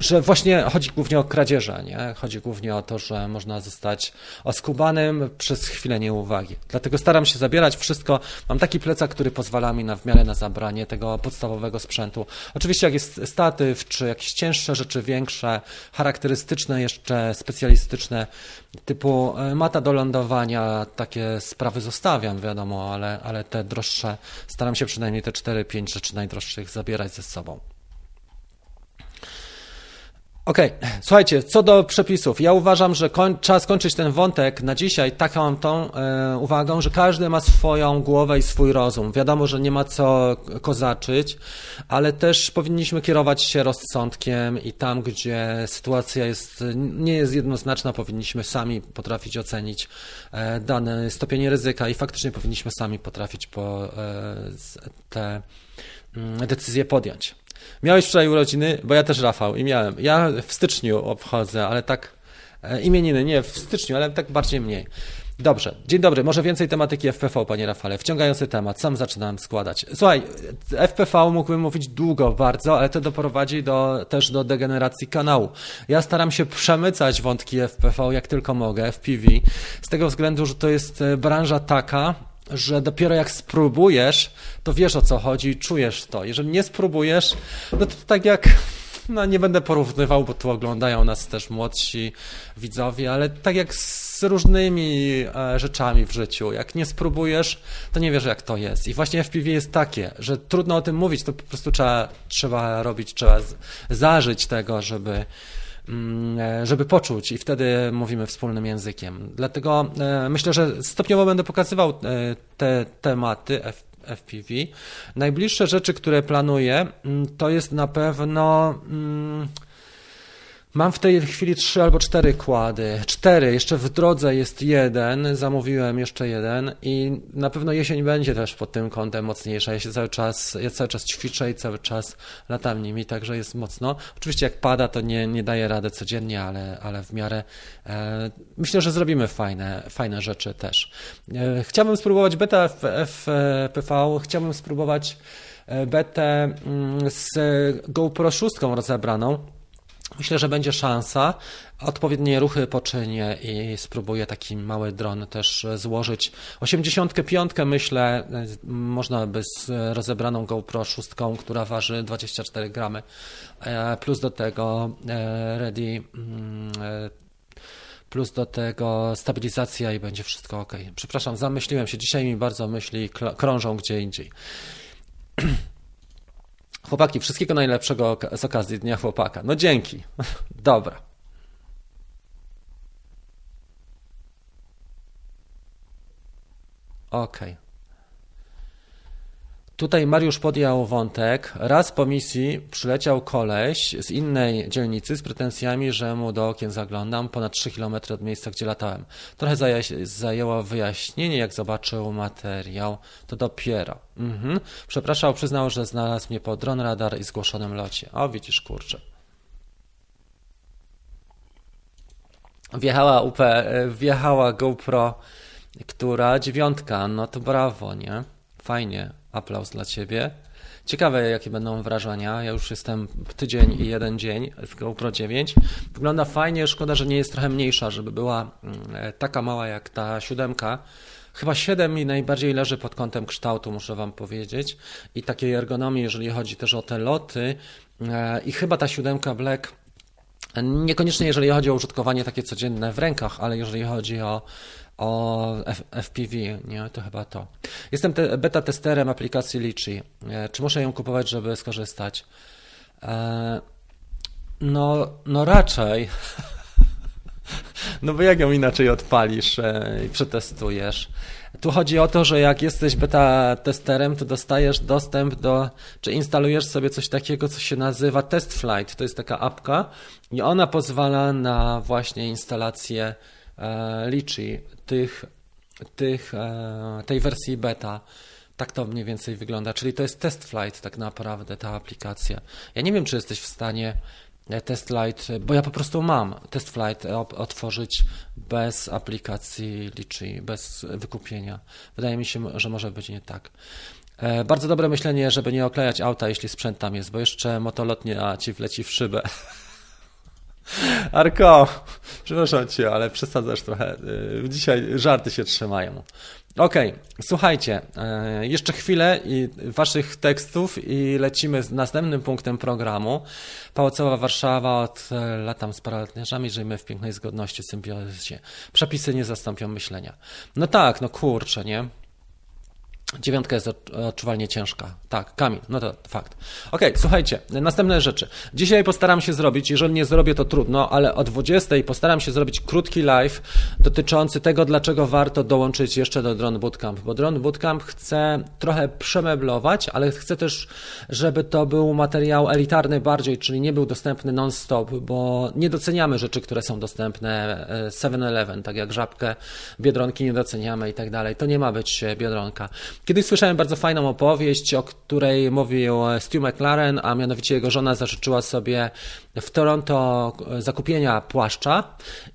że właśnie chodzi głównie o kradzieże, nie? Chodzi głównie o to, że można zostać oskubanym przez chwilę nieuwagi. Dlatego staram się zabierać wszystko. Mam taki plecak, który pozwala mi na w miarę na zabranie tego podstawowego sprzętu. Oczywiście jak jest statyw, czy jakieś cięższe rzeczy, większe, charakterystyczne, jeszcze specjalistyczne, typu e, mata do lądowania, takie sprawy zostawiam, wiadomo, ale, ale te droższe, staram się przynajmniej te 4-5 rzeczy najdroższych zabierać ze sobą. Okej, okay. słuchajcie, co do przepisów. Ja uważam, że koń, trzeba skończyć ten wątek na dzisiaj taką tą e, uwagą, że każdy ma swoją głowę i swój rozum. Wiadomo, że nie ma co kozaczyć, ale też powinniśmy kierować się rozsądkiem i tam, gdzie sytuacja jest, nie jest jednoznaczna, powinniśmy sami potrafić ocenić e, stopień ryzyka i faktycznie powinniśmy sami potrafić po, e, te mm, decyzje podjąć. Miałeś wczoraj urodziny, bo ja też Rafał i miałem. Ja w styczniu obchodzę, ale tak e, imieniny, nie w styczniu, ale tak bardziej mniej. Dobrze, dzień dobry, może więcej tematyki FPV, panie Rafale. Wciągający temat, sam zaczynałem składać. Słuchaj, FPV mógłbym mówić długo bardzo, ale to doprowadzi do, też do degeneracji kanału. Ja staram się przemycać wątki FPV jak tylko mogę, FPV, z tego względu, że to jest e, branża taka, że dopiero jak spróbujesz, to wiesz o co chodzi, czujesz to. Jeżeli nie spróbujesz, no to tak jak no nie będę porównywał, bo tu oglądają nas też młodsi widzowie, ale tak jak z różnymi e, rzeczami w życiu. Jak nie spróbujesz, to nie wiesz jak to jest. I właśnie FPV jest takie, że trudno o tym mówić, to po prostu trzeba, trzeba robić, trzeba zażyć tego, żeby żeby poczuć i wtedy mówimy wspólnym językiem. Dlatego e, myślę, że stopniowo będę pokazywał e, te tematy FPV. Najbliższe rzeczy, które planuję, mm, to jest na pewno mm, Mam w tej chwili trzy albo cztery kłady. Cztery, jeszcze w drodze jest jeden, zamówiłem jeszcze jeden i na pewno jesień będzie też pod tym kątem mocniejsza. Ja się cały czas, ja cały czas ćwiczę i cały czas latam nimi, także jest mocno. Oczywiście jak pada, to nie, nie daję rady codziennie, ale, ale w miarę e, myślę, że zrobimy fajne, fajne rzeczy też. E, chciałbym spróbować beta FPV, chciałbym spróbować e, betę mm, z GoPro 6 rozebraną. Myślę, że będzie szansa. Odpowiednie ruchy poczynię i spróbuję taki mały dron też złożyć. 85 myślę, można by z rozebraną GoPro 6, która waży 24 gramy, e, plus do tego e, ready mm, e, plus do tego stabilizacja i będzie wszystko ok. Przepraszam, zamyśliłem się. Dzisiaj mi bardzo myśli krążą gdzie indziej. Chłopaki, wszystkiego najlepszego z okazji Dnia Chłopaka. No dzięki. Dobra. Okej. Okay. Tutaj Mariusz podjął wątek. Raz po misji przyleciał koleś z innej dzielnicy z pretensjami, że mu do okien zaglądam ponad 3 km od miejsca, gdzie latałem. Trochę zajęło wyjaśnienie, jak zobaczył materiał. To dopiero. Mhm. Przepraszał, przyznał, że znalazł mnie po dron radar i zgłoszonym locie. O, widzisz, kurczę. Wjechała UP, wjechała GoPro, która dziewiątka, no to brawo, nie? Fajnie, aplauz dla ciebie. Ciekawe, jakie będą wrażenia. Ja już jestem tydzień i jeden dzień w GoPro 9. Wygląda fajnie, szkoda, że nie jest trochę mniejsza, żeby była mm, taka mała jak ta siódemka. Chyba 7 mi najbardziej leży pod kątem kształtu, muszę Wam powiedzieć. I takiej ergonomii, jeżeli chodzi też o te loty. E, I chyba ta siódemka Black Niekoniecznie jeżeli chodzi o użytkowanie takie codzienne w rękach, ale jeżeli chodzi o, o F, FPV, nie, to chyba to. Jestem te, beta testerem aplikacji Litchi. E, czy muszę ją kupować, żeby skorzystać? E, no, no raczej. No bo jak ją inaczej odpalisz e, i przetestujesz? Tu chodzi o to, że jak jesteś beta testerem, to dostajesz dostęp do, czy instalujesz sobie coś takiego, co się nazywa Test Flight. To jest taka apka i ona pozwala na właśnie instalację e, Litchi, tych, tych, e, tej wersji beta. Tak to mniej więcej wygląda. Czyli to jest Test Flight tak naprawdę, ta aplikacja. Ja nie wiem, czy jesteś w stanie Test Light, bo ja po prostu mam Test Flight otworzyć bez aplikacji Litchi, bez wykupienia. Wydaje mi się, że może być nie tak. E, bardzo dobre myślenie, żeby nie oklejać auta, jeśli sprzęt tam jest, bo jeszcze motolotnie, a ci wleci w szybę. Arko, przepraszam cię, ale przesadzasz trochę. E, dzisiaj żarty się trzymają. Okej, okay, słuchajcie, e, jeszcze chwilę i waszych tekstów i lecimy z następnym punktem programu. Pałacowa Warszawa od e, latam z paralizarzami, żyjmy w pięknej zgodności, symbiozie. Przepisy nie zastąpią myślenia. No tak, no kurczę, nie? Dziewiątka jest odczuwalnie ciężka. Tak, Kamil, no to fakt. Ok, słuchajcie, następne rzeczy. Dzisiaj postaram się zrobić, jeżeli nie zrobię to trudno, ale o 20 postaram się zrobić krótki live dotyczący tego, dlaczego warto dołączyć jeszcze do Drone Bootcamp, bo Drone Bootcamp chce trochę przemeblować, ale chcę też, żeby to był materiał elitarny bardziej, czyli nie był dostępny non-stop, bo nie doceniamy rzeczy, które są dostępne 7-Eleven, e, tak jak żabkę, biedronki nie doceniamy i tak dalej. To nie ma być biedronka. Kiedyś słyszałem bardzo fajną opowieść, o której mówił Stu McLaren, a mianowicie jego żona zażyczyła sobie w Toronto zakupienia płaszcza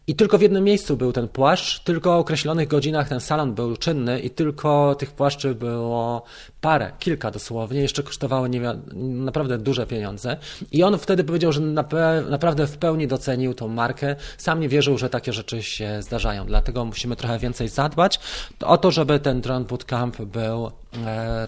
i tylko w jednym miejscu był ten płaszcz, tylko o określonych godzinach ten salon był czynny i tylko tych płaszczy było parę, kilka dosłownie, jeszcze kosztowały naprawdę duże pieniądze. I on wtedy powiedział, że naprawdę w pełni docenił tą markę, sam nie wierzył, że takie rzeczy się zdarzają, dlatego musimy trochę więcej zadbać o to, żeby ten Drone Bootcamp był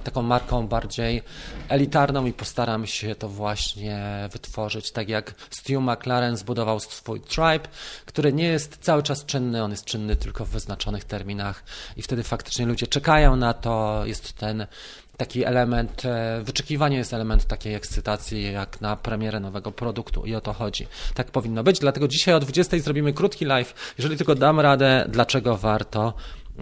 taką marką bardziej elitarną i postaram się to właśnie wytworzyć, tak jak Stu McLaren zbudował swój Tribe, który nie jest cały czas czynny, on jest czynny tylko w wyznaczonych terminach i wtedy faktycznie ludzie czekają na to, jest ten taki element, e, wyczekiwanie jest element takiej ekscytacji jak na premierę nowego produktu i o to chodzi. Tak powinno być, dlatego dzisiaj o 20 zrobimy krótki live, jeżeli tylko dam radę, dlaczego warto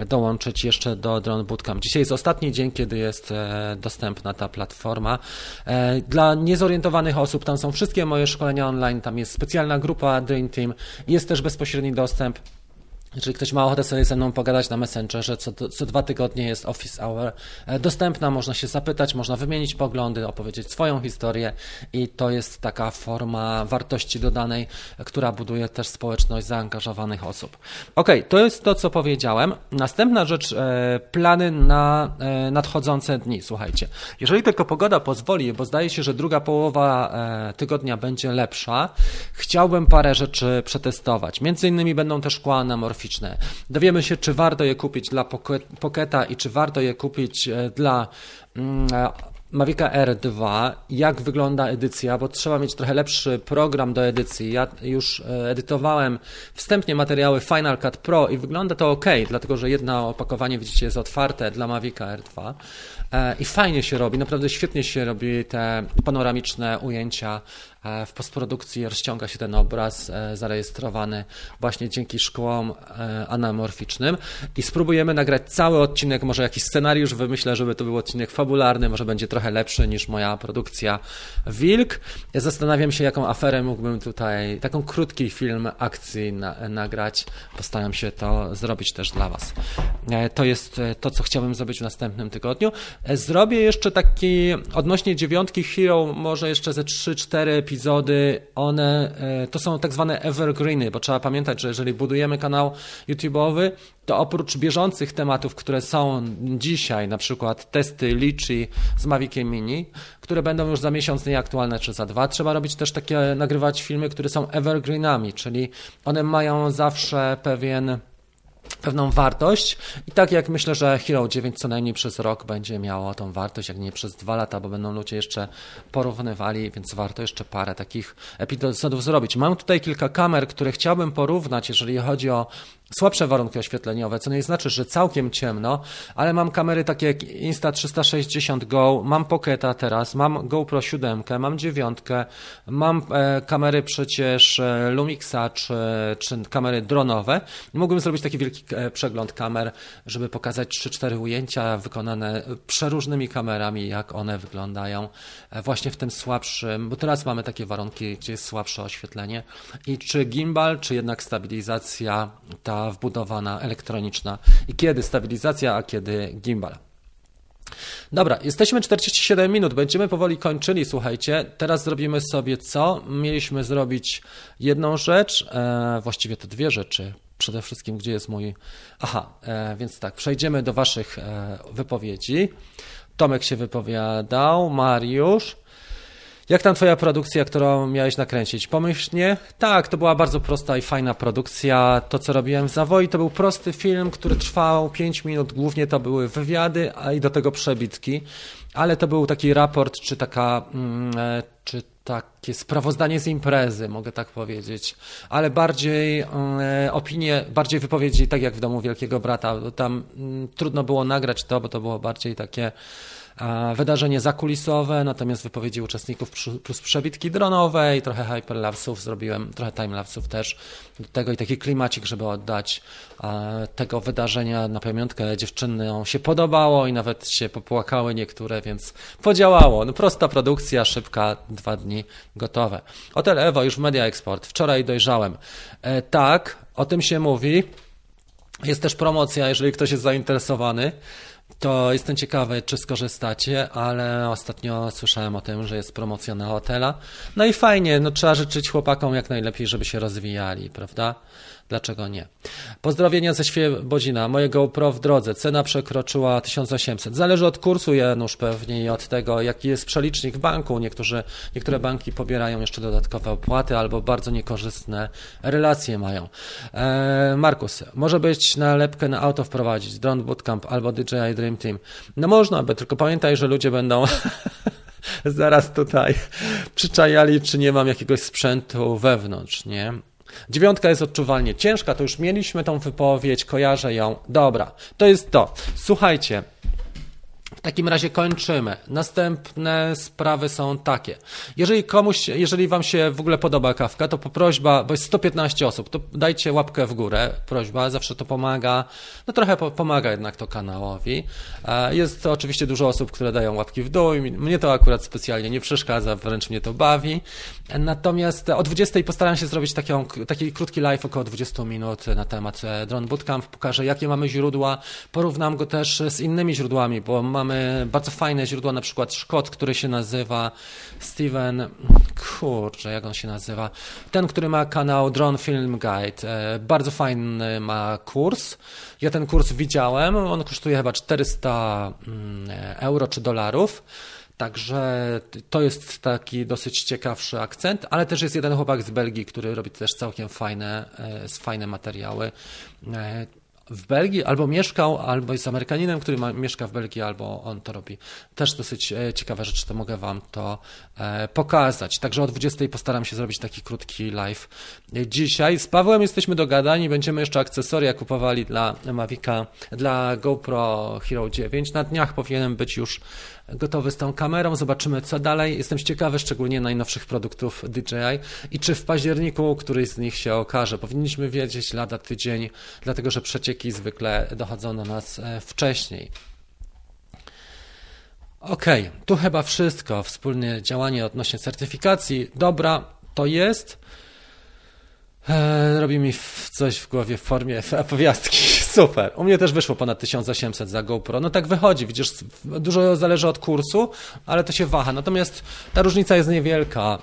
dołączyć jeszcze do Drone Bootcamp. Dzisiaj jest ostatni dzień, kiedy jest e, dostępna ta platforma. E, dla niezorientowanych osób tam są wszystkie moje szkolenia online, tam jest specjalna grupa Dream Team, jest też bezpośredni dostęp jeżeli ktoś ma ochotę sobie ze mną pogadać na Messengerze, co, co dwa tygodnie jest Office Hour e, dostępna, można się zapytać, można wymienić poglądy, opowiedzieć swoją historię i to jest taka forma wartości dodanej, która buduje też społeczność zaangażowanych osób. Ok, to jest to, co powiedziałem. Następna rzecz, e, plany na e, nadchodzące dni. Słuchajcie, jeżeli tylko pogoda pozwoli, bo zdaje się, że druga połowa tygodnia będzie lepsza, chciałbym parę rzeczy przetestować. Między innymi będą też szkła anamorficzne, Dowiemy się, czy warto je kupić dla Pocketa i czy warto je kupić e, dla mm, e, Mavica R2, jak wygląda edycja, bo trzeba mieć trochę lepszy program do edycji. Ja już e, edytowałem wstępnie materiały Final Cut Pro i wygląda to ok, dlatego że jedno opakowanie, widzicie, jest otwarte dla Mavica R2 i fajnie się robi, naprawdę świetnie się robi te panoramiczne ujęcia w postprodukcji rozciąga się ten obraz zarejestrowany właśnie dzięki szkłom anamorficznym i spróbujemy nagrać cały odcinek, może jakiś scenariusz wymyślę, żeby to był odcinek fabularny, może będzie trochę lepszy niż moja produkcja Wilk. Ja zastanawiam się, jaką aferę mógłbym tutaj, taką krótki film akcji na, nagrać. Postaram się to zrobić też dla Was. E, to jest e, to, co chciałbym zrobić w następnym tygodniu. E, zrobię jeszcze taki odnośnie dziewiątki Hero, może jeszcze ze 3-4 epizody. One to są tak zwane evergreeny, bo trzeba pamiętać, że jeżeli budujemy kanał YouTube'owy, to oprócz bieżących tematów, które są dzisiaj, na przykład testy Litchi z Maviciem Mini, które będą już za miesiąc nieaktualne czy za dwa, trzeba robić też takie, nagrywać filmy, które są evergreenami, czyli one mają zawsze pewien pewną wartość i tak jak myślę, że Hero 9 co najmniej przez rok będzie miało tą wartość, jak nie przez dwa lata, bo będą ludzie jeszcze porównywali, więc warto jeszcze parę takich epizodów zrobić. Mam tutaj kilka kamer, które chciałbym porównać, jeżeli chodzi o słabsze warunki oświetleniowe, co nie znaczy, że całkiem ciemno, ale mam kamery takie jak Insta360 Go, mam Pocketa teraz, mam GoPro 7, mam 9, mam e, kamery przecież e, Lumixa czy, czy kamery dronowe. I mógłbym zrobić taki wielki e, przegląd kamer, żeby pokazać 3-4 ujęcia wykonane przeróżnymi kamerami, jak one wyglądają właśnie w tym słabszym, bo teraz mamy takie warunki, gdzie jest słabsze oświetlenie. I czy gimbal, czy jednak stabilizacja ta wbudowana elektroniczna i kiedy stabilizacja, a kiedy gimbal. Dobra, jesteśmy 47 minut, będziemy powoli kończyli, słuchajcie. Teraz zrobimy sobie co? Mieliśmy zrobić jedną rzecz, e, właściwie to dwie rzeczy. Przede wszystkim, gdzie jest mój. Aha, e, więc tak, przejdziemy do Waszych e, wypowiedzi. Tomek się wypowiadał, Mariusz. Jak tam twoja produkcja, którą miałeś nakręcić? Pomyślnie? Tak, to była bardzo prosta i fajna produkcja. To, co robiłem w Zawoi, to był prosty film, który trwał 5 minut. Głównie to były wywiady, a i do tego przebitki. Ale to był taki raport, czy taka, mm, e, czy takie sprawozdanie z imprezy, mogę tak powiedzieć, ale bardziej e, opinie, bardziej wypowiedzi, tak jak w domu Wielkiego Brata. Tam mm, trudno było nagrać to, bo to było bardziej takie wydarzenie zakulisowe, natomiast wypowiedzi uczestników plus przebitki dronowe i trochę hyperlapsów zrobiłem, trochę timelapsów też do tego i taki klimacik, żeby oddać tego wydarzenia na pamiątkę dziewczynom się podobało i nawet się popłakały niektóre, więc podziałało. No prosta produkcja, szybka, dwa dni gotowe. Hotel Evo już Media Export, wczoraj dojrzałem. E, tak, o tym się mówi. Jest też promocja, jeżeli ktoś jest zainteresowany to jestem ciekawy, czy skorzystacie, ale ostatnio słyszałem o tym, że jest promocja na hotela. No i fajnie, no trzeba życzyć chłopakom jak najlepiej, żeby się rozwijali, prawda? Dlaczego nie? Pozdrowienia ze Świebodzina. Mojego GoPro w drodze. Cena przekroczyła 1800. Zależy od kursu, Janusz, pewnie i od tego, jaki jest przelicznik w banku. Niektórzy, niektóre banki pobierają jeszcze dodatkowe opłaty albo bardzo niekorzystne relacje mają. Eee, Markus, może być nalepkę na auto wprowadzić. Drone Bootcamp albo DJI Dream Team. No można by, tylko pamiętaj, że ludzie będą zaraz tutaj przyczajali, czy nie mam jakiegoś sprzętu wewnątrz, nie? Dziewiątka jest odczuwalnie ciężka, to już mieliśmy tą wypowiedź, kojarzę ją. Dobra, to jest to. Słuchajcie, takim razie kończymy. Następne sprawy są takie. Jeżeli komuś, jeżeli wam się w ogóle podoba kawka, to prośba, bo jest 115 osób, to dajcie łapkę w górę. Prośba, zawsze to pomaga. No trochę pomaga jednak to kanałowi. Jest oczywiście dużo osób, które dają łapki w dół i mnie to akurat specjalnie nie przeszkadza, wręcz mnie to bawi. Natomiast o 20 postaram się zrobić taką, taki krótki live, około 20 minut na temat e, Drone Bootcamp. Pokażę, jakie mamy źródła. Porównam go też z innymi źródłami, bo mamy bardzo fajne źródła, na przykład Szkot, który się nazywa Steven, kurczę, jak on się nazywa? Ten, który ma kanał Drone Film Guide. E, bardzo fajny ma kurs. Ja ten kurs widziałem, on kosztuje chyba 400 mm, euro czy dolarów. Także to jest taki dosyć ciekawszy akcent, ale też jest jeden chłopak z Belgii, który robi też całkiem fajne, e, fajne materiały. E, w Belgii, albo mieszkał, albo jest Amerykaninem, który ma, mieszka w Belgii, albo on to robi. Też dosyć e, ciekawa rzecz, to mogę Wam to pokazać. Także o 20 postaram się zrobić taki krótki live dzisiaj. Z Pawłem jesteśmy dogadani, będziemy jeszcze akcesoria kupowali dla Mavica, dla GoPro Hero 9. Na dniach powinienem być już gotowy z tą kamerą. Zobaczymy, co dalej. Jestem ciekawy szczególnie najnowszych produktów DJI i czy w październiku któryś z nich się okaże. Powinniśmy wiedzieć lada tydzień, dlatego że przecieki zwykle dochodzą do nas e, wcześniej. Ok, tu chyba wszystko. Wspólne działanie odnośnie certyfikacji. Dobra, to jest. E, robi mi coś w głowie w formie opowiastki. Super. U mnie też wyszło ponad 1800 za GoPro. No tak wychodzi, widzisz, dużo zależy od kursu, ale to się waha. Natomiast ta różnica jest niewielka.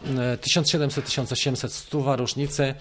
1700-1800 e, stuwa różnicy.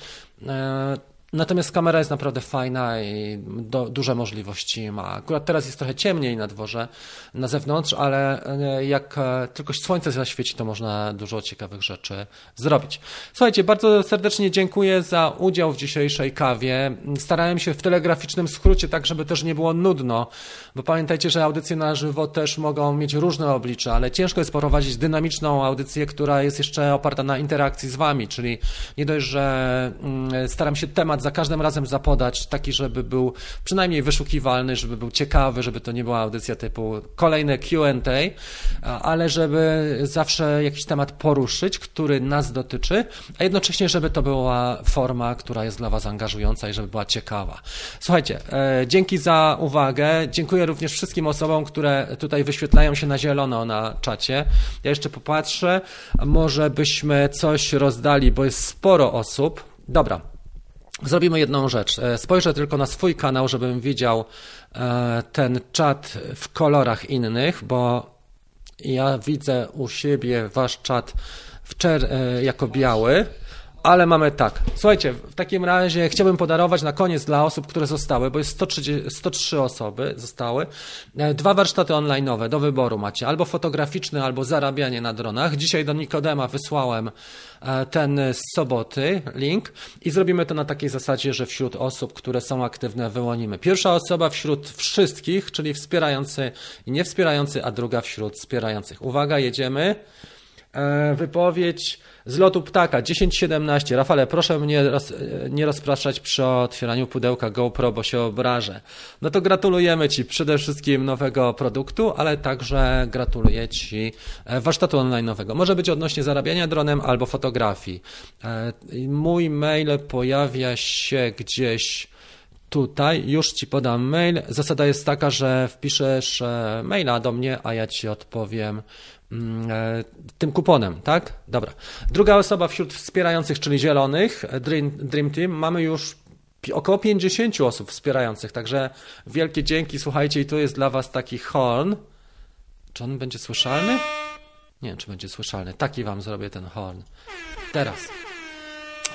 Natomiast kamera jest naprawdę fajna i do, duże możliwości ma. Akurat teraz jest trochę ciemniej na dworze, na zewnątrz, ale e, jak e, tylko słońce zaświeci, to można dużo ciekawych rzeczy zrobić. Słuchajcie, bardzo serdecznie dziękuję za udział w dzisiejszej kawie. Starałem się w telegraficznym skrócie, tak żeby też nie było nudno, bo pamiętajcie, że audycje na żywo też mogą mieć różne oblicze, ale ciężko jest prowadzić dynamiczną audycję, która jest jeszcze oparta na interakcji z Wami, czyli nie dość, że mm, staram się temat za każdym razem zapodać, taki, żeby był przynajmniej wyszukiwalny, żeby był ciekawy, żeby to nie była audycja typu kolejne QA, ale żeby zawsze jakiś temat poruszyć, który nas dotyczy, a jednocześnie, żeby to była forma, która jest dla Was angażująca i żeby była ciekawa. Słuchajcie, e, dzięki za uwagę. Dziękuję również wszystkim osobom, które tutaj wyświetlają się na zielono na czacie. Ja jeszcze popatrzę, może byśmy coś rozdali, bo jest sporo osób. Dobra, Zrobimy jedną rzecz. E, spojrzę tylko na swój kanał, żebym widział e, ten czat w kolorach innych, bo ja widzę u siebie wasz czat e, jako biały. Ale mamy tak. Słuchajcie, w takim razie chciałbym podarować na koniec dla osób, które zostały, bo jest 130, 103 osoby zostały, dwa warsztaty online'owe do wyboru macie, albo fotograficzny, albo zarabianie na dronach. Dzisiaj do Nikodema wysłałem E, ten z soboty link i zrobimy to na takiej zasadzie, że wśród osób, które są aktywne, wyłonimy. Pierwsza osoba wśród wszystkich, czyli wspierający i niewspierający, a druga wśród wspierających. Uwaga, jedziemy. E, wypowiedź z lotu ptaka 10.17. Rafale, proszę mnie roz, nie rozpraszać przy otwieraniu pudełka GoPro, bo się obrażę. No to gratulujemy Ci przede wszystkim nowego produktu, ale także gratuluję Ci e, warsztatu online'owego. Może być odnośnie zarabiania dronem albo fotografii. E, mój mail pojawia się gdzieś tutaj, już Ci podam mail. Zasada jest taka, że wpiszesz maila do mnie, a ja Ci odpowiem e, tym kuponem, tak? Dobra. Druga osoba wśród wspierających, czyli zielonych, e, Dream, Dream Team, mamy już około 50 osób wspierających, także wielkie dzięki. Słuchajcie, i tu jest dla Was taki horn. Czy on będzie słyszalny? Nie wiem, czy będzie słyszalny. Taki Wam zrobię ten horn. Teraz.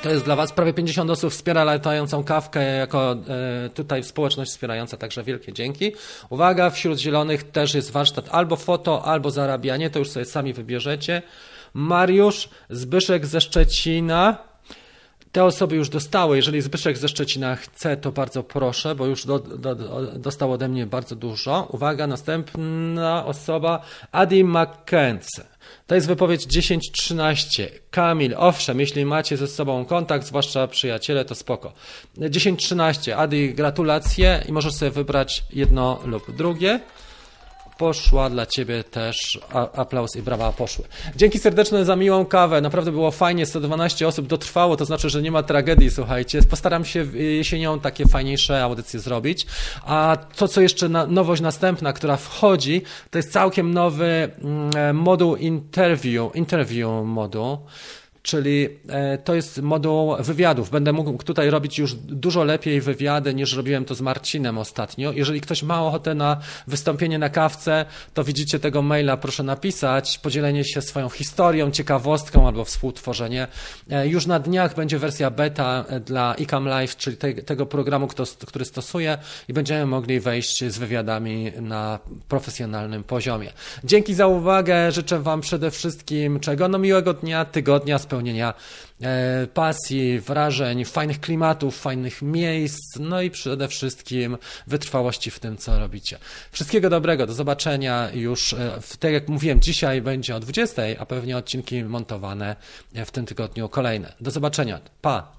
To jest dla Was prawie 50 osób wspiera latającą kawkę jako e, tutaj społeczność wspierająca, także wielkie dzięki. Uwaga, wśród zielonych też jest warsztat albo foto, albo zarabianie, to już sobie sami wybierzecie. Mariusz, Zbyszek ze Szczecina. Te osoby już dostały. Jeżeli Zbyszek ze Szczecina chce, to bardzo proszę, bo już do, do, dostał ode mnie bardzo dużo. Uwaga, następna osoba, Adi McKenzie. To jest wypowiedź 10-13. Kamil, owszem, jeśli macie ze sobą kontakt, zwłaszcza przyjaciele, to spoko. 10-13. Adi, gratulacje i możesz sobie wybrać jedno lub drugie poszła dla Ciebie też aplauz i brawa poszły. Dzięki serdeczne za miłą kawę. Naprawdę było fajnie. 112 osób dotrwało, to znaczy, że nie ma tragedii, słuchajcie. Postaram się jesienią takie fajniejsze audycje zrobić. A to, co jeszcze na, nowość następna, która wchodzi, to jest całkiem nowy mm, moduł interview, interview moduł czyli e, to jest moduł wywiadów. Będę mógł tutaj robić już dużo lepiej wywiady niż robiłem to z Marcinem ostatnio. Jeżeli ktoś ma ochotę na wystąpienie na kawce, to widzicie tego maila, proszę napisać, podzielenie się swoją historią, ciekawostką albo współtworzenie. E, już na dniach będzie wersja beta e, dla Ecam Live, czyli te, tego programu, który stosuję i będziemy mogli wejść z wywiadami na profesjonalnym poziomie. Dzięki za uwagę, życzę Wam przede wszystkim czego? No miłego dnia, tygodnia, spełnienia spełnienia e, pasji, wrażeń, fajnych klimatów, fajnych miejsc, no i przede wszystkim wytrwałości w tym, co robicie. Wszystkiego dobrego, do zobaczenia już, e, tak jak mówiłem, dzisiaj będzie o 20, a pewnie odcinki montowane w tym tygodniu kolejne. Do zobaczenia, pa!